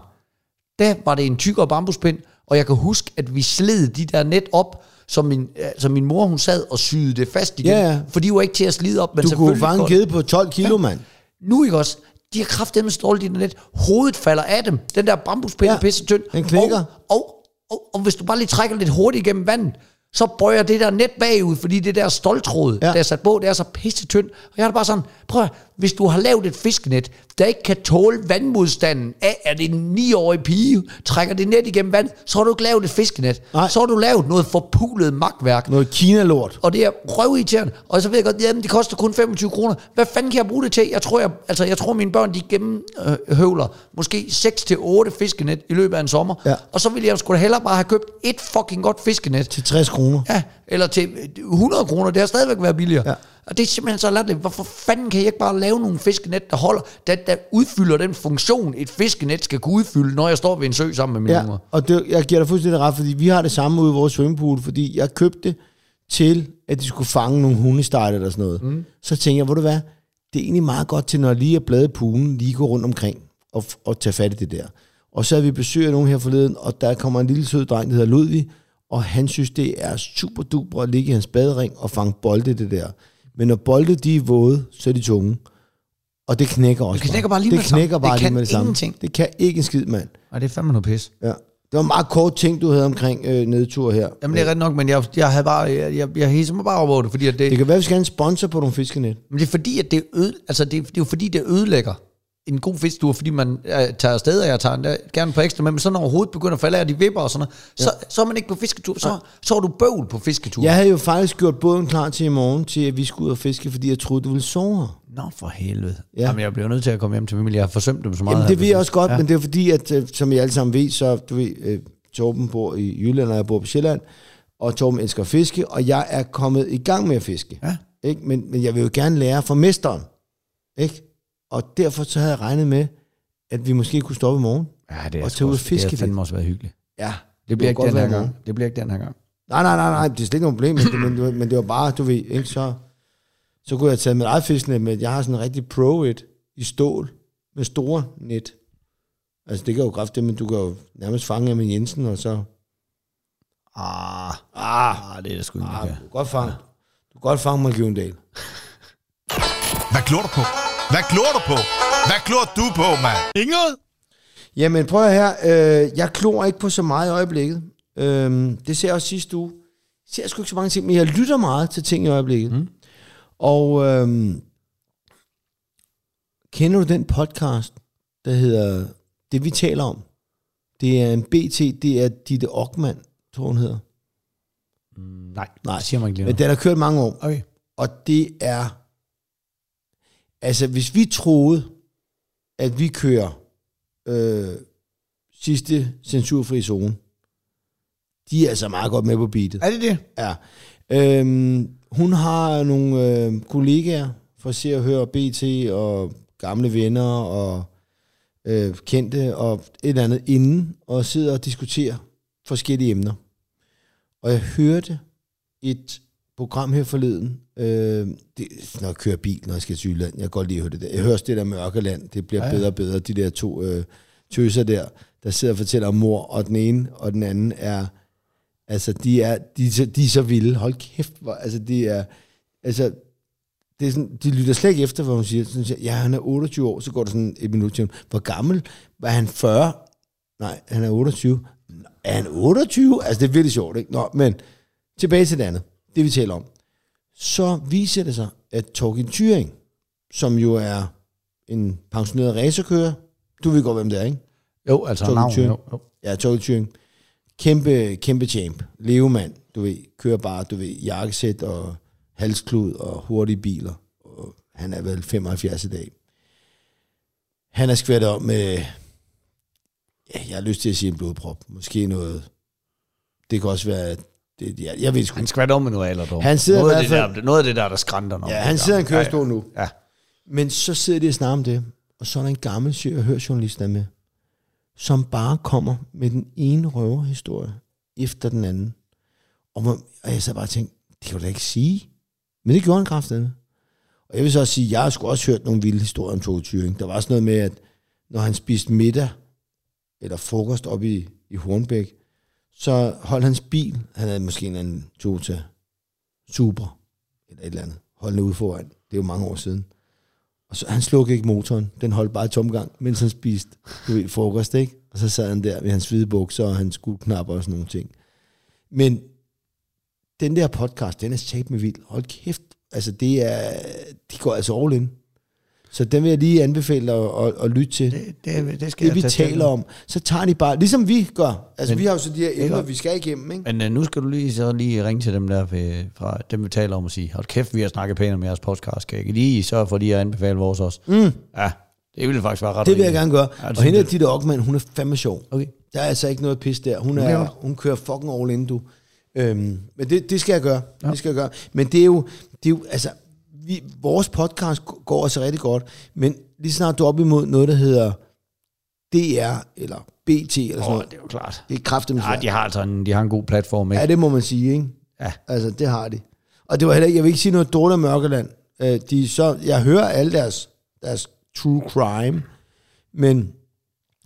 der var det en tykkere bambuspind, og jeg kan huske, at vi sled de der net op, som min, altså min mor hun sad og syede det fast igen, Ja, ja. for de var ikke til at slide op. Men Du kunne fange en gede på 12 kilo, mand. nu ikke også, de har kraftedeme stålet i det net. Hovedet falder af dem. Den der bambuspind Ja, er pisse tynd. den knækker. Og, og, og, og, hvis du bare lige trækker lidt hurtigt igennem vandet, så bøjer det der net bagud, fordi det der stoltråd, ja. Ja. der er sat på, det er så pisse tynd. Og jeg er bare sådan, prøv at, hvis du har lavet et fiskenet, der ikke kan tåle vandmodstanden af, at en 9-årig pige trækker det net igennem vand, så har du ikke lavet et fiskenet. Nej. Så har du lavet noget forpulet magtværk. Noget Kina-lort. Og det er røvirriterende. Og så ved jeg godt, jamen det koster kun 25 kroner. Hvad fanden kan jeg bruge det til? Jeg tror, jeg, altså, jeg tror mine børn, de gennemhøvler måske 6-8 fiskenet i løbet af en sommer. Ja. Og så ville jeg sgu da hellere bare have købt et fucking godt fiskenet. Til 60 kroner. Ja, eller til 100 kroner. Det har stadigvæk været billigere. Ja. Og det er simpelthen så latterligt. Hvorfor fanden kan jeg ikke bare lave nogle fiskenet, der holder, der, der udfylder den funktion, et fiskenet skal kunne udfylde, når jeg står ved en sø sammen med mine Ja, unger? og det, jeg giver dig fuldstændig ret, fordi vi har det samme ude i vores svømmepool, fordi jeg købte til, at de skulle fange nogle hundestejler eller sådan noget. Mm. Så tænkte jeg, hvor du hvad, det er egentlig meget godt til, når jeg lige er bladet poolen, lige gå rundt omkring og, og tage fat i det der. Og så havde vi besøg af nogen her forleden, og der kommer en lille sød dreng, der hedder Ludvig, og han synes, det er super duper at ligge i hans badering og fange bolde det der. Men når bolde de er våde, så er de tunge. Og det knækker også. Det knækker bare lige det med det samme. knækker bare Det lige kan med det samme. ingenting. Det kan ikke en skid, mand. Og det er fandme noget pis. Ja. Det var en meget kort ting, du havde omkring øh, nedtur her. Jamen det er ret nok, men jeg, jeg havde bare, jeg, jeg, jeg hisser mig bare over det, fordi at det, Det kan være, at vi skal have en sponsor på nogle fiskenet. Men det er fordi, at det, øde, altså det, det er jo fordi, det ødelægger en god fisketur, fordi man øh, tager afsted, og jeg tager endda gerne på ekstra med, men så når hovedet begynder at falde af, og de vipper og sådan noget, så, så er man ikke på fisketur, så, så er du bøvl på fisketur. Jeg havde jo faktisk gjort båden klar til i morgen, til at vi skulle ud og fiske, fordi jeg troede, du ville sove. Nå for helvede. Ja. Ja. Jamen, jeg bliver nødt til at komme hjem til familie. Jeg har forsømt dem så meget. Jamen det ved jeg også godt, Ja. men det er fordi, at øh, som I alle sammen ved, så du ved, øh, Torben bor i Jylland, og jeg bor på Sjælland, og Torben elsker at fiske, og jeg er kommet i gang med at fiske. Ja. Ikke? Men, men jeg vil jo gerne lære fra mesteren. Ikke? Og derfor så havde jeg regnet med, at vi måske kunne stoppe i morgen. Ja, det er Og tage ud og fiske Det lidt. fandme også været hyggeligt. Ja, Det bliver kunne ikke den her gang. morgen. Det bliver ikke den her gang. Nej, nej, nej, nej, det er slet ikke noget problem, men, det- men, det var- men det var bare, du ved, ikke, så, så kunne jeg tage mit eget fisknet med, jeg har sådan en rigtig pro et i stål, med store net. Altså, det kan jo kræfte men du kan jo nærmest fange af med Jensen, og så, Ah, ah, ah det er det sgu ikke. ah du kan godt fange, du kan godt fange mig Gjøndal. Hvad glor du på? Hvad glor du på? Hvad glor du på, mand? Inget? Jamen, prøv her, øh, jeg klor ikke på så meget i øjeblikket. Øhm, det ser jeg også sidste uge. Jeg ser sgu ikke så mange ting, men jeg lytter meget til ting i øjeblikket. Mm. Og øhm, kender du den podcast, der hedder Det vi taler om? Det er en BT, det er Ditte Ockmann, tror hun hedder. nej, Nej. det siger man ikke lige Men den har kørt mange år. Okay. Og det er... Altså, hvis vi troede, at vi kører øh, sidste censurfri zone, de er altså meget godt med på beatet. Er det det? Ja. Øhm, hun har nogle øh, kollegaer fra Se og Hør BT og gamle venner og øh, kendte og et eller andet inden, og sidder og diskuterer forskellige emner. Og jeg hørte et program her forleden, øh, det, når jeg kører bil, når jeg skal til Jylland, jeg kan godt lide at høre det der. Jeg hører også det der med Ørkeland, det bliver ja, ja. bedre og bedre, de der to øh, tøser der, der sidder og fortæller om mor, og den ene og den anden er, altså de er, de, så- de er så vilde, hold kæft, hvor, altså de er, altså det er sådan, de lytter slet ikke efter, hvad hun siger. Sådan, siger, ja, han er 28 år, så går der sådan et minut til ham. Hvor gammel? Var han 40? Nej, han er 28. Nå, Er han 28? Altså, det er virkelig sjovt, ikke? Nå, men tilbage til det andet. Det, vi taler om. Så viser det sig, at Torgild Thyring, som jo er en pensioneret racerkører, du ved godt, hvem det er, ikke? Jo, altså Torben navn. Thyring. Jo, jo. Ja, Torgild Thyring. Kæmpe, kæmpe champ. Levemand, du ved. Kører bare, du ved, jakkesæt og halsklud og hurtige biler. Og han er vel 75 i dag. Han er skvært om med, ja, jeg har lyst til at sige en blodprop. Måske noget, det kan også være, det, jeg, jeg ved sgu Han skvatter om med noget alderdom. Han sidder noget, i af det der, noget af det der, der skrænter når Ja, han sidder i en kørestol nu. Ja. Men så sidder de og snakker om det, og så er der en gammel syg og hørjournalist der er med, som bare kommer med den ene røverhistorie efter den anden. Og, hvor, og jeg så bare tænkte, det kan du da ikke sige. Men det gjorde han kraftedeme. Og jeg vil så også sige, jeg har sgu også hørt nogle vilde historier om Tove Thyring. Der var sådan noget med, at når han spiste middag, eller frokost op i, i Hornbæk, så holdt hans bil, han havde måske en anden Toyota Super, eller et eller andet, holdende ude foran. Det er jo mange år siden. Og så han slukkede ikke motoren. Den holdt bare i tomgang, mens han spiste du ved, frokost, ikke? Og så sad han der med hans hvide bukser og hans guldknapper og sådan nogle ting. Men den der podcast, den er sat med vild. Hold kæft. Altså, det er, de går altså all in. Så den vil jeg lige anbefale at, at, at lytte til. Det, Det, det, skal det vi taler om. Så tager de bare, ligesom vi gør. Altså, Men- vi har jo så de her emner, vi skal igennem, ikke? Men uh, nu skal du lige så lige ringe til dem der fra dem, vi taler om og sige, hold kæft, vi har snakket pænt om jeres podcast. Jeg ikke lige sørge for lige at anbefale vores også? Mm. Ja, det ville faktisk være ret Det vil jeg gerne gøre. Ja, og hende, Ditte Ockmann, hun er fandme sjov. Okay. Der er altså ikke noget pis der. Hun, Okay, er, godt. hun kører fucking all in, du. Øhm, men det, det skal jeg gøre. Ja. Det skal jeg gøre. Men det er jo, det er jo altså, vi, vores podcast går også rigtig godt, men lige snart du er op imod noget, der hedder DR, eller BT, eller sådan Åh, noget, det er jo klart. det er kraftigt Ja, de har altså en, de har en god platform, ikke? Ja, det må man sige, ikke? Ja. Altså, det har de. Og det var heller ikke, jeg vil ikke sige noget dårligt om Mørkeland. Øh, de, så, jeg hører alle deres, deres true crime, men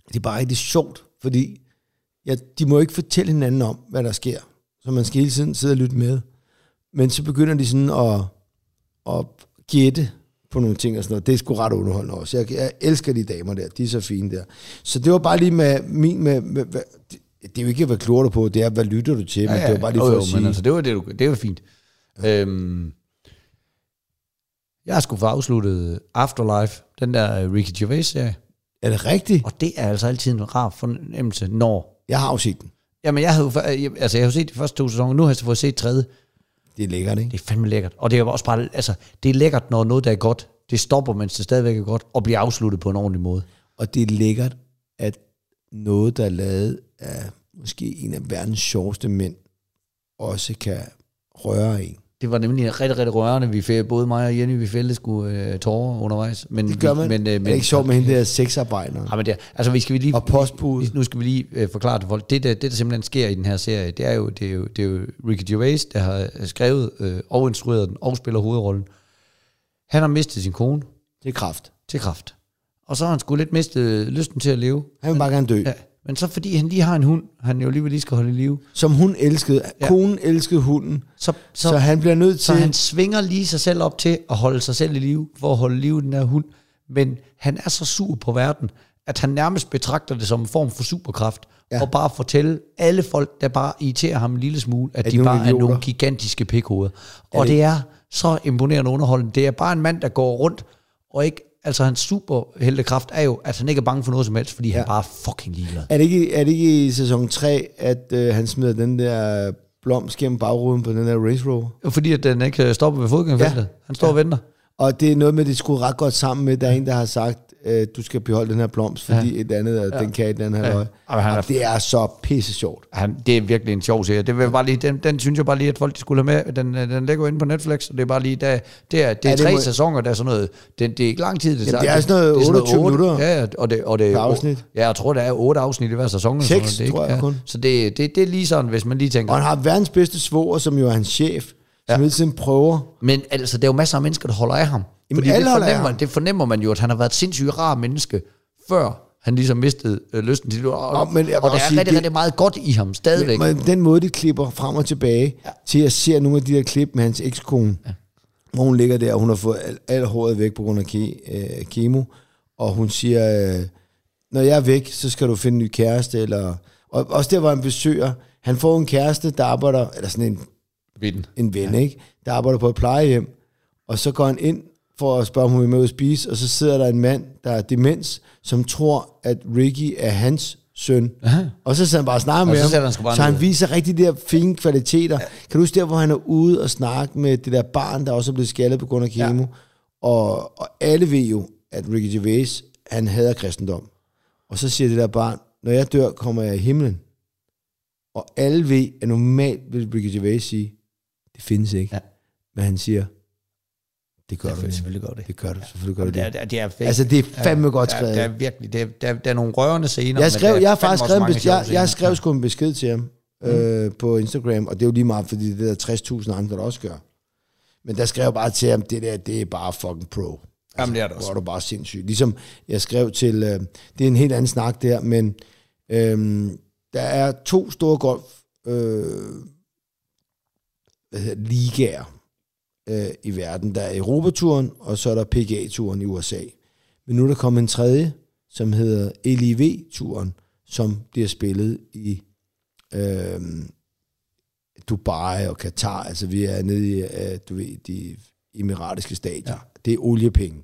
det er bare rigtig sjovt, fordi ja, de må ikke fortælle hinanden om, hvad der sker. Så man skal hele tiden sidde og lytte med. Men så begynder de sådan at, at gætte på nogle ting og sådan noget. Det er sgu ret underholdende også. Jeg, jeg elsker de damer der. De er så fine der. Så det var bare lige med min... Med, med, med, det, er jo ikke, hvad kloger du på, det er, hvad lytter du til, ja, men det var bare lige jo, for jo, at sige... Men altså, det var, det, du- det var fint. Ja. Øhm, jeg har sgu få afsluttet Afterlife, den der øh, Ricky Gervais-serie, Er det rigtigt? og det er altså altid en rar fornemmelse, når... Jeg har jo set den. Jamen, jeg havde jo, altså, jeg jo set de første to sæsoner, nu har jeg så fået set tredje. Det er lækkert, ikke? Det er fandme lækkert. Og det er også bare, altså, det er lækkert, når noget, der er godt, det stopper, mens det stadigvæk er godt, og bliver afsluttet på en ordentlig måde. Og det er lækkert, at noget, der er lavet af måske en af verdens sjoveste mænd, også kan røre en. Det var nemlig rigtig, rigtig rørende. Vi fik, både mig og Jenny, vi fældte sgu øh, tårer undervejs. Men, Det gør man. Men, øh, er men, det ikke sjovt med hende der sexarbejder? Ja, men det, er- altså, vi skal vi lige, Og postbud. Nu skal vi lige øh, forklare til folk. Det der, det, der simpelthen sker i den her serie, det er jo, det er jo, det er jo Ricky Gervais, der har skrevet øh, og instrueret den, og spiller hovedrollen. Han har mistet sin kone Det er kraft. til kraft. Og så har han sgu lidt mistet lysten til at leve. Han vil bare gerne dø. Ja. Men så fordi han lige har en hund, han jo alligevel lige skal holde i live, Som hun elskede. Ja. Konen elskede hunden. så, Så, så, så han bliver nødt så til... han svinger lige sig selv op til at holde sig selv i live, for at holde liv i den her hund. Men han er så sur på verden, at han nærmest betragter det som en form for superkraft, Ja. og bare fortælle alle folk, der bare irriterer ham en lille smule, at Er de bare nogle er idioter? nogle gigantiske pikhoveder. Og det- det er så imponerende underholdende. Det er bare en mand, der går rundt, og ikke, altså hans superheltekraft er jo, at han ikke er bange for noget som helst, fordi ja. han bare er fucking ligeglad. Er det ikke, er det ikke i sæson 3, at øh, han smider den der blomst gennem bagruden på den der Race Rover? Fordi at den ikke stopper ved fodgængerfeltet. Ja. Ja. Han står ja. og venter. Og det er noget med, at det skulle ret godt sammen med, der er en, der har sagt, øh, du skal beholde den her blomst, fordi ja. et andet, ja. den kan den her ja. Og han er- det er så pisse sjovt. Han, det er virkelig en sjov serie. Det vil bare lige, den, den synes jeg bare lige, at folk de skulle have med. Den, øh, den ligger jo inde på Netflix, og det er bare lige, der, det er, det er Ja, det tre må- sæsoner, der er sådan noget, det, det er ikke lang tid. Det, Jamen, det er sådan noget det 28 otte- minutter Ja, og det, og det per afsnit. Ja, jeg tror, der er otte afsnit i hver sæson. eller Seks, sådan noget. det tror jeg ja. kun. Så det, det, det er lige sådan, hvis man lige tænker, Og han har verdens bedste svoger, som jo er hans chef, som Ja. hele tiden prøver. Men altså, der er jo masser af mennesker, der holder af ham. Jamen, Fordi alle det fornemmer, det fornemmer man jo, at han har været et sindssygt rar menneske, før han ligesom mistede øh, lysten til det. Og, Nå, men jeg og der er sige, rigtig, det- rigtig meget godt i ham stadigvæk. Men den måde, de klipper frem og tilbage, ja. til at se nogle af de der klip med hans ekskone, ja. hvor hun ligger der, og hun har fået al, al håret væk på grund af ke, øh, kemo, og hun siger, øh, når jeg er væk, så skal du finde en ny kæreste, eller... Og også der, hvor han besøger, han får en kæreste, der arbejder, eller sådan en, Vinden. en ven, ja. ikke? der arbejder på et plejehjem, og så går han ind for at spørge, om hun vil med ud spise, og så sidder der en mand, der er demens, som tror, at Ricky er hans søn. Aha. Og så sidder han bare og snakker Og med så ham, han bare så han ned. viser rigtig de der fine kvaliteter. Ja. Kan du huske der, hvor han er ude og snakke med det der barn, der også er blevet skaldet på grund af kemo? Ja. Og, og alle ved jo, at Ricky Gervais, han hader kristendom. Og så siger det der barn, når jeg dør, kommer jeg i himlen. Og alle ved, at normalt vil Ricky Gervais sige, det findes ikke. Ja. Men han siger, det gør du. Selvfølgelig, ikke. selvfølgelig gør det. Det gør du, selvfølgelig gør du Det det. det er, det er fedt. Altså, det er fandme godt der, skrevet. Der er virkelig, der, der, der er nogle rørende scener. Jeg, skrev, jeg har faktisk skrevet, jeg, scener. jeg skrev sgu en besked til ham øh, på Instagram, og det er jo lige meget, fordi det er der 60.000 andre, der også gør. Men der skrev jeg bare til ham, det der, det er bare fucking pro. Jamen, det er det også. Hvor er du bare sindssyg. Ligesom jeg skrev til, øh, det er en helt anden snak der, men øh, der er to store golf øh, hvad hedder, det, ligaer øh, i verden. Der er Europaturen, og så er der PGA-turen i USA. Men nu er der kommet en tredje, som hedder LIV-turen, som bliver spillet i øh, Dubai og Katar. Altså vi er nede i, øh, du ved, de emiratiske stater. Ja. Det er oliepenge.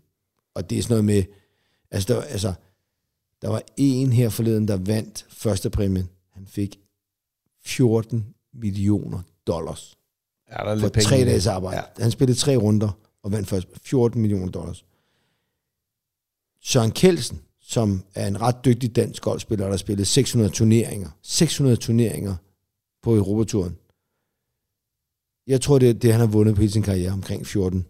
Og det er sådan noget med, altså der, altså, der var en her forleden, der vandt første præmien. Han fik 14 millioner dollars Ja, der er for lidt penge tre dages arbejde. Ja. Han spillede tre runder og vandt først 14 millioner dollars. Søren Kelsen, som er en ret dygtig dansk golfspiller, der har spillet 600 turneringer. 600 turneringer på Europaturen. Jeg tror, det er det, han har vundet på hele sin karriere, omkring 14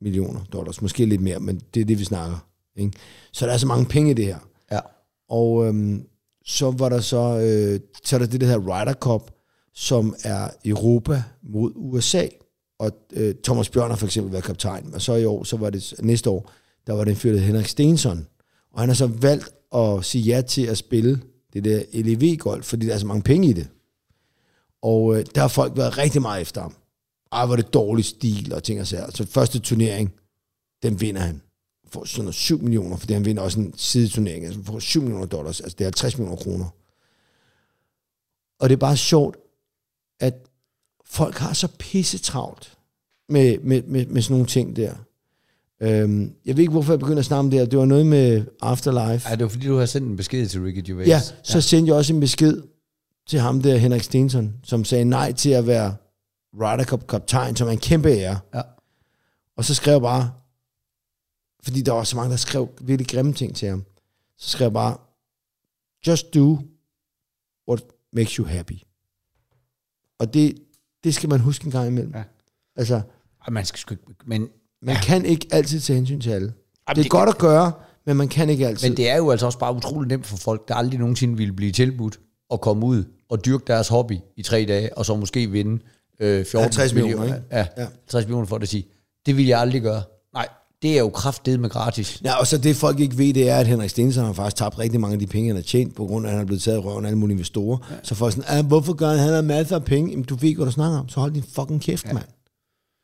millioner dollars. Måske lidt mere, men det er det, vi snakker. Ikke? Så der er så mange penge i det her. Ja. Og øhm, så var der så, øh, så er der det, der hedder Ryder Cup, som er Europa mod USA. Og øh, Thomas Bjørn har for eksempel været kaptajn, og så i år, så var det næste år, der var det en fyr, der Henrik Stensson. Og han har så valgt at sige ja til at spille det der LEV-golf, fordi der er så mange penge i det. Og øh, der har folk været rigtig meget efter ham. Ej, hvor det dårlig stil og ting og sager. Så første turnering, den vinder han. Får sådan noget 7 millioner, fordi han vinder også en sideturnering. Altså får 7 millioner dollars, altså det er 50 millioner kroner. Og det er bare sjovt, at folk har så pisse travlt med, med, med, med sådan nogle ting der. Øhm, jeg ved ikke, hvorfor jeg begynder at snakke om det her. Det var noget med Afterlife. Ja, det var fordi, du har sendt en besked til Ricky Gervais. Ja, så sendte jeg også en besked til ham der, Henrik Stensson, som sagde nej til at være Ryder Cup kaptajn, som er en kæmpe ære. Ja. Og så skrev jeg bare, fordi der var så mange, der skrev virkelig grimme ting til ham, så skrev jeg bare, just do what makes you happy. Og det, det skal man huske en gang imellem. Ja. Altså, Ej, man skal sgu ikke... Men, man Ja. ja. kan ikke altid tage hensyn til alle. Jamen, det er det godt at gøre, men man kan ikke altid. men det er jo altså også bare utroligt nemt for folk, der aldrig nogensinde ville blive tilbudt at komme ud og dyrke deres hobby i tre dage, og så måske vinde øh, 14 50 millioner, ikke? Ja, ja, Ja. 50 millioner for at sige. Det vil jeg aldrig gøre. Det er jo kraftedet med gratis. Ja, og så det folk ikke ved, det er, at Henrik Stensson har faktisk tabt rigtig mange af de penge, han har tjent, på grund af, at han er blevet taget i røven af alle mulige investorer. Ja. Så folk sådan, ah, hvorfor gør han, han har masser af penge? Jamen, du ved ikke, hvad du snakker om, så hold din fucking kæft, ja. mand.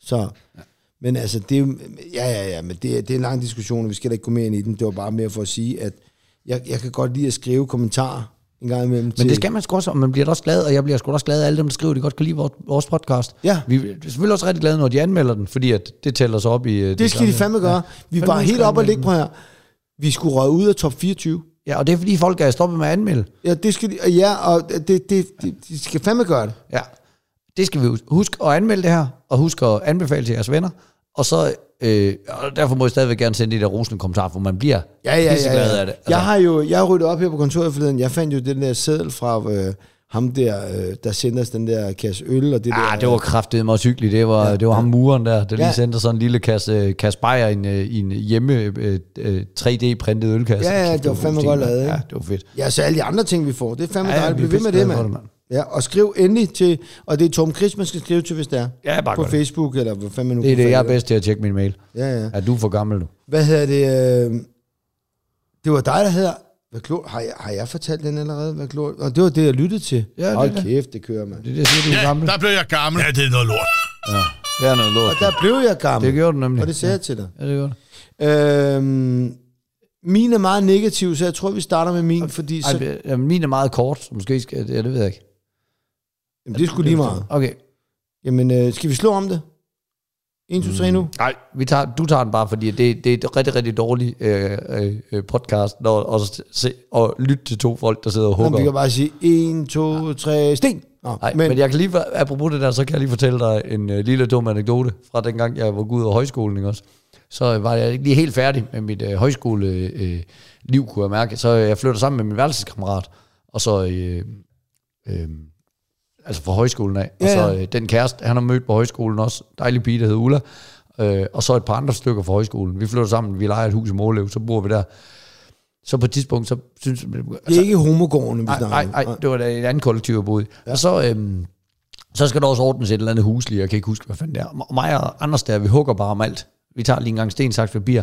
Så, ja. men altså, det ja, ja, ja, men det, er- det er en lang diskussion, og vi skal da ikke gå mere ind i den. Det var bare mere for at sige, at jeg, jeg kan godt lide at skrive kommentarer en gang imellem Men det skal man sgu også, og man bliver da også glad, og jeg bliver sgu også glad af alle dem, der skriver, de godt kan lide vores, vores podcast. Ja. Vi er selvfølgelig også rigtig glade, når de anmelder den, fordi at det tæller sig op i... øh, Det skal de fandme gøre. Ja. Vi Fandme var helt op og ligge på her. Vi skulle røge ud af top 24. Ja, og det er fordi folk er stoppet med at anmelde. Ja, det skal de, ja, og det, det, det, de skal fandme gøre det. Ja, det skal vi huske. Husk at anmelde det her, og husk at anbefale til jeres venner. Og så, øh, og derfor må jeg stadigvæk gerne sende de der rosende kommentarer, for man bliver Ja, ja, ja. ja. af det. Altså, Jeg har jo jeg har ryddet op her på kontoret forleden. Jeg fandt jo den der seddel fra øh, ham der, øh, der sendte os den der kasse øl. Og det der, Ah, det var kraftigt meget hyggeligt. Det var, ja, det var ham muren der, der lige Ja. sendte sådan en lille kasse, kasse bajer i en, øh, i en hjemme øh, øh, 3D-printet ølkasse. Ja, ja, det var fandme godt lavet, ikke? Ja, det var fedt. Ja, så alle de andre ting, vi får. Det er fandme Ja, dejligt. Bliv ved med det, mand. Ja, og skriv endelig til, og det er Tom Chris, man skal skrive til, hvis det er. Ja, bare På gør det. Facebook, eller hvad fanden man nu Det er det, jeg er bedst til at tjekke min mail. Ja, ja. Er du for gammel nu? Hvad hedder det? Øh, det var dig, der hedder... Hvad klor, har, jeg, har jeg fortalt den allerede? Hvad klor, og det var det, jeg lyttede til. Ja, Hold det. kæft, det kører, mand. Det er det, siger, du er Ja, gammel. der blev jeg gammel. Ja, det er noget lort. Det er noget lort. Og der blev jeg gammel. Det gjorde du nemlig. Og det sagde jeg til dig. Ja, det gjorde du. Øhm, min er meget negativ, så jeg tror, vi starter med min, fordi så, Ej, ja, min er meget kort, så måske skal ja, det ved jeg ikke. Jamen, det er sgu lige meget. Okay. Jamen, øh, skal vi slå om det? 1, 2, 3 nu? Nej, vi tager, du tager den bare, fordi det, det er et rigtig, rigtig dårligt øh, øh, podcast, når, og, se, og lytte til to folk, der sidder og Jamen, hugger. vi kan bare sige 1, 2, 3, sten! Nå, Nej, men, men jeg kan lige, apropos det der, så kan jeg lige fortælle dig en øh, lille dum anekdote fra dengang, jeg var gået af højskolen, ikke også? Så øh, var jeg ikke lige helt færdig med mit øh, højskole øh, liv, kunne jeg mærke. Så øh, jeg flytter sammen med min værelseskammerat, og så, øh, øh, altså fra højskolen af, og Ja, så ja. øh, den kæreste, han har mødt på højskolen også, dejlig pige, der hedder Ulla, øh, og så et par andre stykker fra højskolen. Vi flytter sammen, vi leger et hus i Målev, så bor vi der. Så på et tidspunkt, så synes jeg... Det er ikke homogården, vi snakker nej, nej, det var da et andet kollektiv, jeg boede. Ja. Og så, øhm, så skal der også ordnes et eller andet huslig, jeg kan ikke huske, hvad fanden det er. Og mig og Anders der, vi hugger bare om alt. Vi tager lige en gang sten, saks, papir.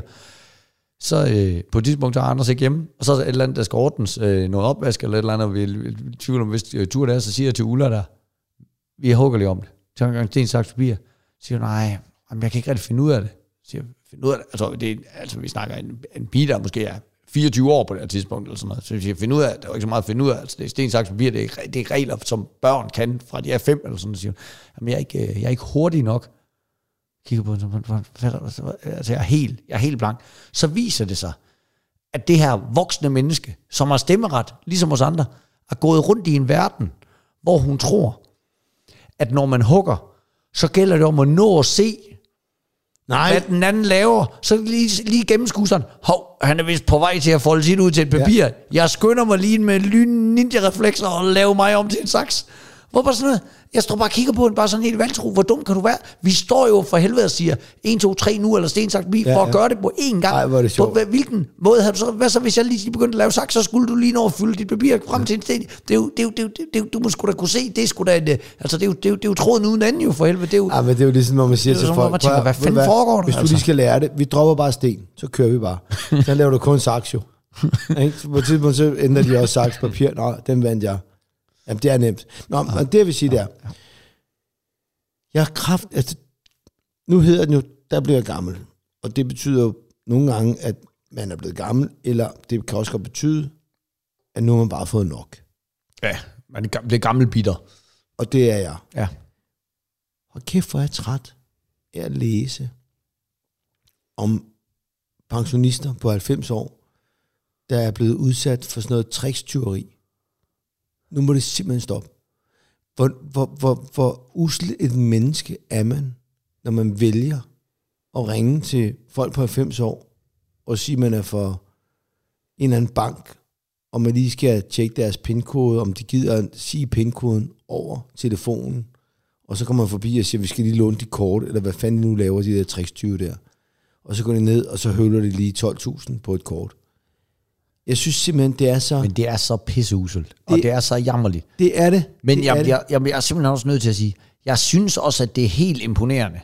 Så øh, på et tidspunkt, så er Anders ikke hjemme, og så er der et eller andet, der skal ordnes, øh, noget opvask eller et eller andet, og vi er i tvivl om, hvis øh, tur det er, så siger jeg til Ulla der, vi hugger lige om det. Så en gang sten, saks, papir. Siger hun, nej, jamen, jeg kan ikke rigtig finde ud af det. Så siger finde ud af det? Altså, det er, altså vi snakker en, en pige, der måske er 24 år på det her tidspunkt, eller sådan noget. Så jeg siger, finde ud af, det. der er jo ikke så meget at finde ud af. Altså, det er sten, sagt papir, det er, det er regler, som børn kan fra de er fem, eller sådan noget. Så siger hun, jamen, jeg er ikke, øh, jeg er ikke hurtig nok. Kigger på hende, altså, jeg er helt, jeg er helt blank. Så viser det sig, at det her voksne menneske, som har stemmeret, ligesom os andre, er gået rundt i en verden, hvor hun tror, at når man hugger, så gælder det om at nå at se, Nej, hvad den anden laver. Så lige, lige gennemskue sådan, hov, han er vist på vej til at folde sit ud til et papir. Ja. Jeg skynder mig lige med lyn ninja-reflekser og lave mig om til en saks. Hvorfor sådan noget? Jeg står bare og kigger på den, bare sådan helt vantro. Hvor dum kan du være? Vi står jo for helvede og siger 1, 2, 3 nu, eller sten, saks, ja, for at ja. gøre det på én gang. Ej, hvor er det sjovt. På, hvad- hvilken måde havde du så... Hvad så, hvis jeg lige begyndte at lave saks, så skulle du lige nå at fylde dit papir frem til en sten. Det er jo, det er jo, det er jo, det er jo, du må sgu da kunne se, det er sgu da en, øh, altså det er jo, det er jo, det er jo tråden uden anden jo for helvede. Det er jo, Ja, men det er jo ligesom, når man siger er til folk, man tænker, "Prøv at- hvad fanden foregår der, Hvis du altså?" lige skal lære det, vi dropper bare sten, så kører vi bare. Så laver du kun saks jo. På et tidspunkt, så ændrer de også saks papir. Nå, den vandt jeg. Jamen, det er nemt. Nå, men det jeg vil sige der. Jeg har kraft, altså, nu hedder den jo, der bliver jeg gammel. Og det betyder jo nogle gange, at man er blevet gammel, eller det kan også godt betyde, at nu har man bare fået nok. ja, man er gam- det er gammel bitter. Og det er jeg. Ja. Og kæft, hvor er jeg træt af at læse om pensionister på 90 år, der er blevet udsat for sådan noget trikstyveri. Nu må det simpelthen stoppe. Hvor, hvor, hvor, hvor usel et menneske er man, når man vælger at ringe til folk på 90 år og sige, at man er for en eller anden bank, og man lige skal tjekke deres pindkode, om de gider at sige pindkoden over telefonen, og så kommer man forbi og siger, vi skal lige låne dit kort, eller hvad fanden de nu laver, de der 6020 der. Og så går de ned, og så høvler de lige 12.000 på et kort. Jeg synes simpelthen, det er så... Men det er så pisseuselt, og Det- er så jammerligt. det er det. Men det jeg, er det. jeg, jeg, jeg er simpelthen også nødt til at sige, jeg synes også, at det er helt imponerende,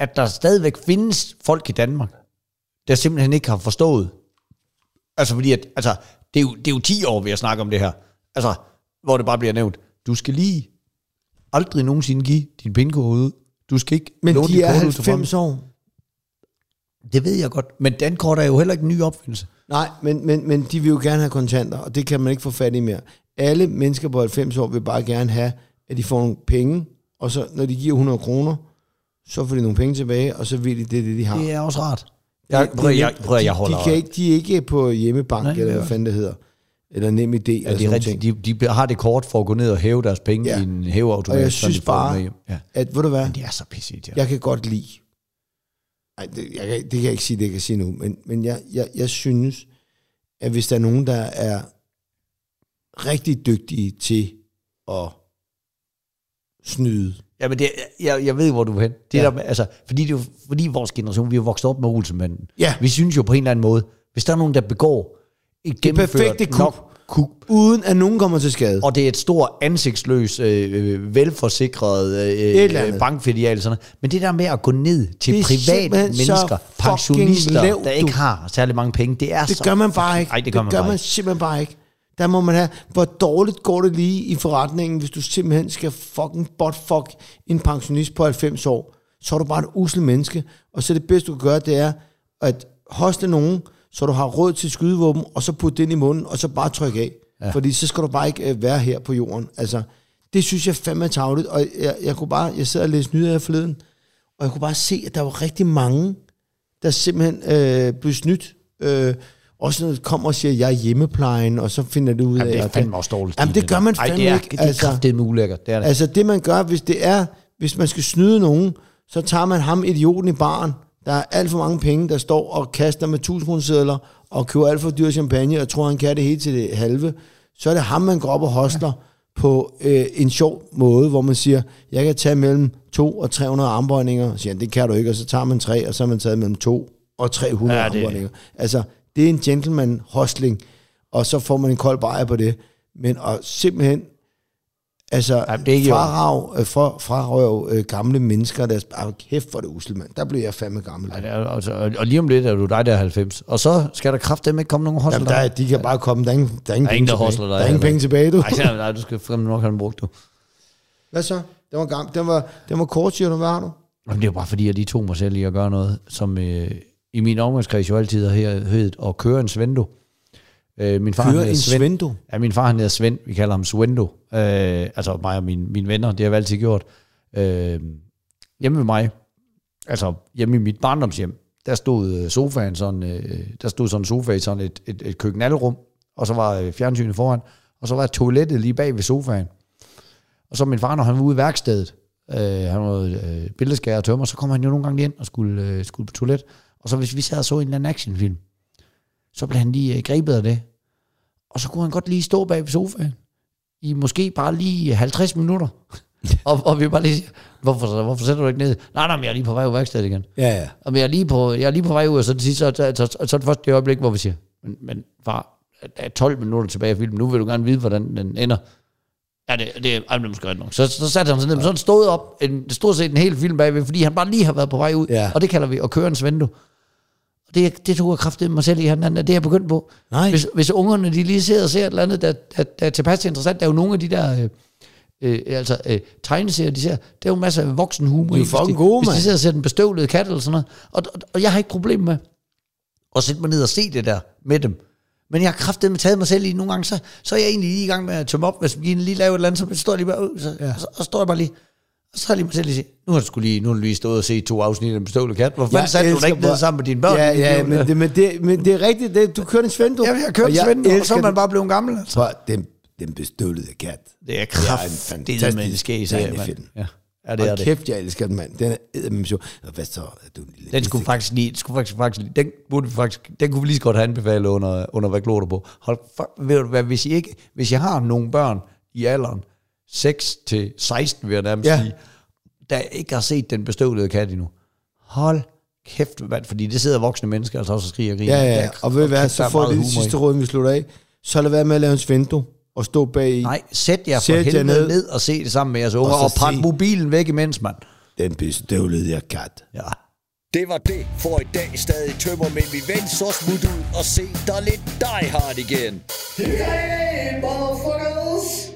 at der stadigvæk findes folk i Danmark, der simpelthen ikke har forstået. Altså fordi, at, altså, det, er jo, det er jo 10 år, vi har snakket om det her. Altså, hvor det bare bliver nævnt. Du skal lige aldrig nogensinde give din pindkode ud. Du skal ikke Men de er kort ud til 90 år. Det ved jeg godt. Men dankort er jo heller ikke en ny opfindelse. Nej, men, men, men de vil jo gerne have kontanter, og det kan man ikke få fat i mere. Alle mennesker på 90 år vil bare gerne have, at de får nogle penge, og så når de giver 100 kroner, så får de nogle penge tilbage, og så ved de, det er det, de har. Det er også rart. Jeg, prøv, jeg, prøv, jeg de, holder... de, kan ikke, de er ikke på hjemmebank, Nej, eller er hvad fanden det hedder. Eller nem idé. Ja, eller de, rigtig, de, de har det kort for at gå ned og hæve deres penge Ja. i en hæveautomat. Og jeg så de synes bare-. Ja. At, ved du hvad, Men det er så pissigt, ja. jeg kan godt lide, ej, det, jeg, kan- det kan jeg ikke sige, det jeg kan sige nu, men, men jeg, jeg, jeg synes, at hvis der er nogen, der er rigtig dygtige til at snyde, Ja, men det, jeg, jeg ved, hvor du er hen. Det Ja. der altså, fordi, det jo, fordi vores generation, vi er vokset op med Olsenmanden. Ja. Vi synes jo på en eller anden måde, hvis der er nogen, der begår et gennemført perfekte kup. nok kup, uden at nogen kommer til skade. og det er et stort ansigtsløs, øh, øh, velforsikret øh, øh, bankfilial. Sådan. Men det der med at gå ned til Det private mennesker, pensionister, lavt, der ikke har særlig mange penge, det er Det så gør man bare ikke. Nej, det gør man gør bare man ikke. simpelthen bare ikke. Der må man have, hvor dårligt går det lige i forretningen, hvis du simpelthen skal fucking buttfuck en pensionist på 90 år. Så er du bare et usel menneske. Og så det bedste, du kan gøre, det er at hoste nogen, så du har råd til skydevåben, og så putte det ind i munden, og så bare trykke af. Ja. Fordi så skal du bare ikke øh, være her på jorden. Altså, det synes jeg fandme er tavligt. Og jeg, jeg kunne bare, jeg sad og læste nyheder forleden, og jeg kunne bare se, at der var rigtig mange, der simpelthen øh, blev snydt. Øh, også når det kommer og siger, at jeg er hjemmeplejen, og så finder det ud af... Jamen, det er fandme også dårligt. Jamen, det gør man Ej, fandme det er, ikke. Det er altså, kraftedeme ulækkert. Det er det. Altså det man gør, hvis det er, hvis man skal snyde nogen, så tager man ham idioten i baren, der er alt for mange penge, der står og kaster med tusindkronesedler og køber alt for dyr champagne, og tror, han kan det hele til det halve. Så er det ham, man går op og hostler på øh, en sjov måde, hvor man siger, jeg kan tage mellem 2 og 300 armbøjninger. Så siger han, det kan du ikke, og så tager man tre, og så har man taget mellem 2 og 300 Ja, ja, det- armbøjninger. Altså, det er en gentleman hostling, og så får man en kold bajer på det. Men at simpelthen Altså, Jamen, det er ikke frarag, øh, for, frarøv øh, gamle mennesker, der er kæft for det usel, mand. Der blev jeg fandme gammel. Ej, er, altså, og, lige om lidt er du dig, der er 90. Og så skal der kraftedeme ikke komme nogen hostler. Jamen, der, er- de kan bare komme. Der er ingen, der er ingen, Der er ingen, penge der tilbage. hostler dig, Der er ingen penge tilbage, du. Nej, nej, du skal frem nok have den brugt, du. Hvad så? Den var, gammel. Den var, den var kort, siger du. Hvad har du? Jamen, det er jo bare fordi, at de tog mig selv i at gøre noget, som øh, i min omgangskreds jo altid har her- heddet at køre en svendo. Øh, min far Køre hedder en Svend. svendo. Ja, min far han hedder Svend, vi kalder ham Svendo. Øh, altså mig og mine, mine venner, det har vi altid gjort. Øh, hjemme ved mig, altså hjemme i mit barndomshjem, der stod øh, sofaen sådan, øh, der stod sådan en sofa i sådan et, et, et køkkenalrum, og så var øh, fjernsynet foran, og så var toilettet lige bag ved sofaen. Og så min far, når han var ude i værkstedet, øh, han var øh, billedskærer og tømmer, så kom han jo nogle gange ind og skulle, øh, skulle på toilet. Og så hvis vi sad og så en eller anden actionfilm, så blev han lige øh, grebet af det. Og så kunne han godt lige stå bag ved sofaen i måske bare lige 50 minutter. og, og vi bare lige siger, hvorfor, hvorfor sætter du ikke ned? Nej, nej, men jeg er lige på vej ud af værkstedet igen. Ja, ja. Og jeg er lige på, jeg er lige på vej ud, og så til sidst, så, så, så, så, så er det første det øjeblik, hvor vi siger, men, men far, der er 12 minutter tilbage af filmen, nu vil du gerne vide, hvordan den ender. Ja, det, det, er- ej, det er måske nok. Så, så satte han sig ned, men så han stod op, en, stort set en hel film bagved, fordi han bare lige har været på vej ud, Ja. og det kalder vi at køre en svendo. Og det, det tog jeg kraftigt mig selv i han, det er jeg begyndt på. Nej. Hvis, hvis ungerne de lige sidder og ser et eller andet, der, der, der er tilpas interessant, der er jo nogle af de der... Øh, øh, altså øh, tegneserier, de ser, der er jo masser af voksenhumor. De er fucking de, gode, Hvis de sidder og ser den bestøvlede kat eller sådan noget. Og, og, og jeg har ikke problem med at sætte mig ned og se det der med dem. Men jeg har kraftet med taget mig selv i nogle gange, så, så er jeg egentlig lige i gang med at tømme op, hvis vi lige laver et eller andet, så står jeg lige bare ud, så, ja. og, så, og står jeg bare lige, og så har jeg lige mig selv lige sige, nu har du sgu lige, nu har du lige stået og set to afsnit af den bestøvlede kat. Hvorfor fanden satte du dig ikke ned sammen med dine børn? Ja, ja, men det, men, det, men det er rigtigt. Det, du kørte en svendo. Ja, jeg har kørt Svend, og så er man bare blevet gammel. Altså. Så den, den bestøvlede kat. Det er Det er en kraft, det er fantastisk med skæg dejlig film. Ja. ja, det er Og det. kæft, jeg elsker den, mand. Den er eddermame sjov. Og hvad så? Er du en lille Den skulle faktisk lige, skulle faktisk, faktisk den, burde faktisk, den kunne vi lige så godt have anbefalet under, under hvad kloder på. Hold, for, ved du hvad, hvis I ikke, hvis jeg har nogle børn i alderen 6 til 16, vil jeg nærmest Ja. ja. sige, der ikke har set den bestøvlede kat endnu. Hold kæft, mand, fordi det sidder voksne mennesker altså også og skriger og griner. Ja, ja, er- og ved du hvad, så får det i. sidste råd, vi slutter af. Så lad være med at lave en svendo og stå bag i Nej, sæt jer for Sæt jer helvede ned. og se det sammen med jeres unger, Og og, pak se- mobilen væk imens, mand. den bestøvlede kat. Ja. Det var det for i dag. Stadig tømmer, men vi vender så smut ud og se dig lidt Die Hard igen. Hey, motherfucker!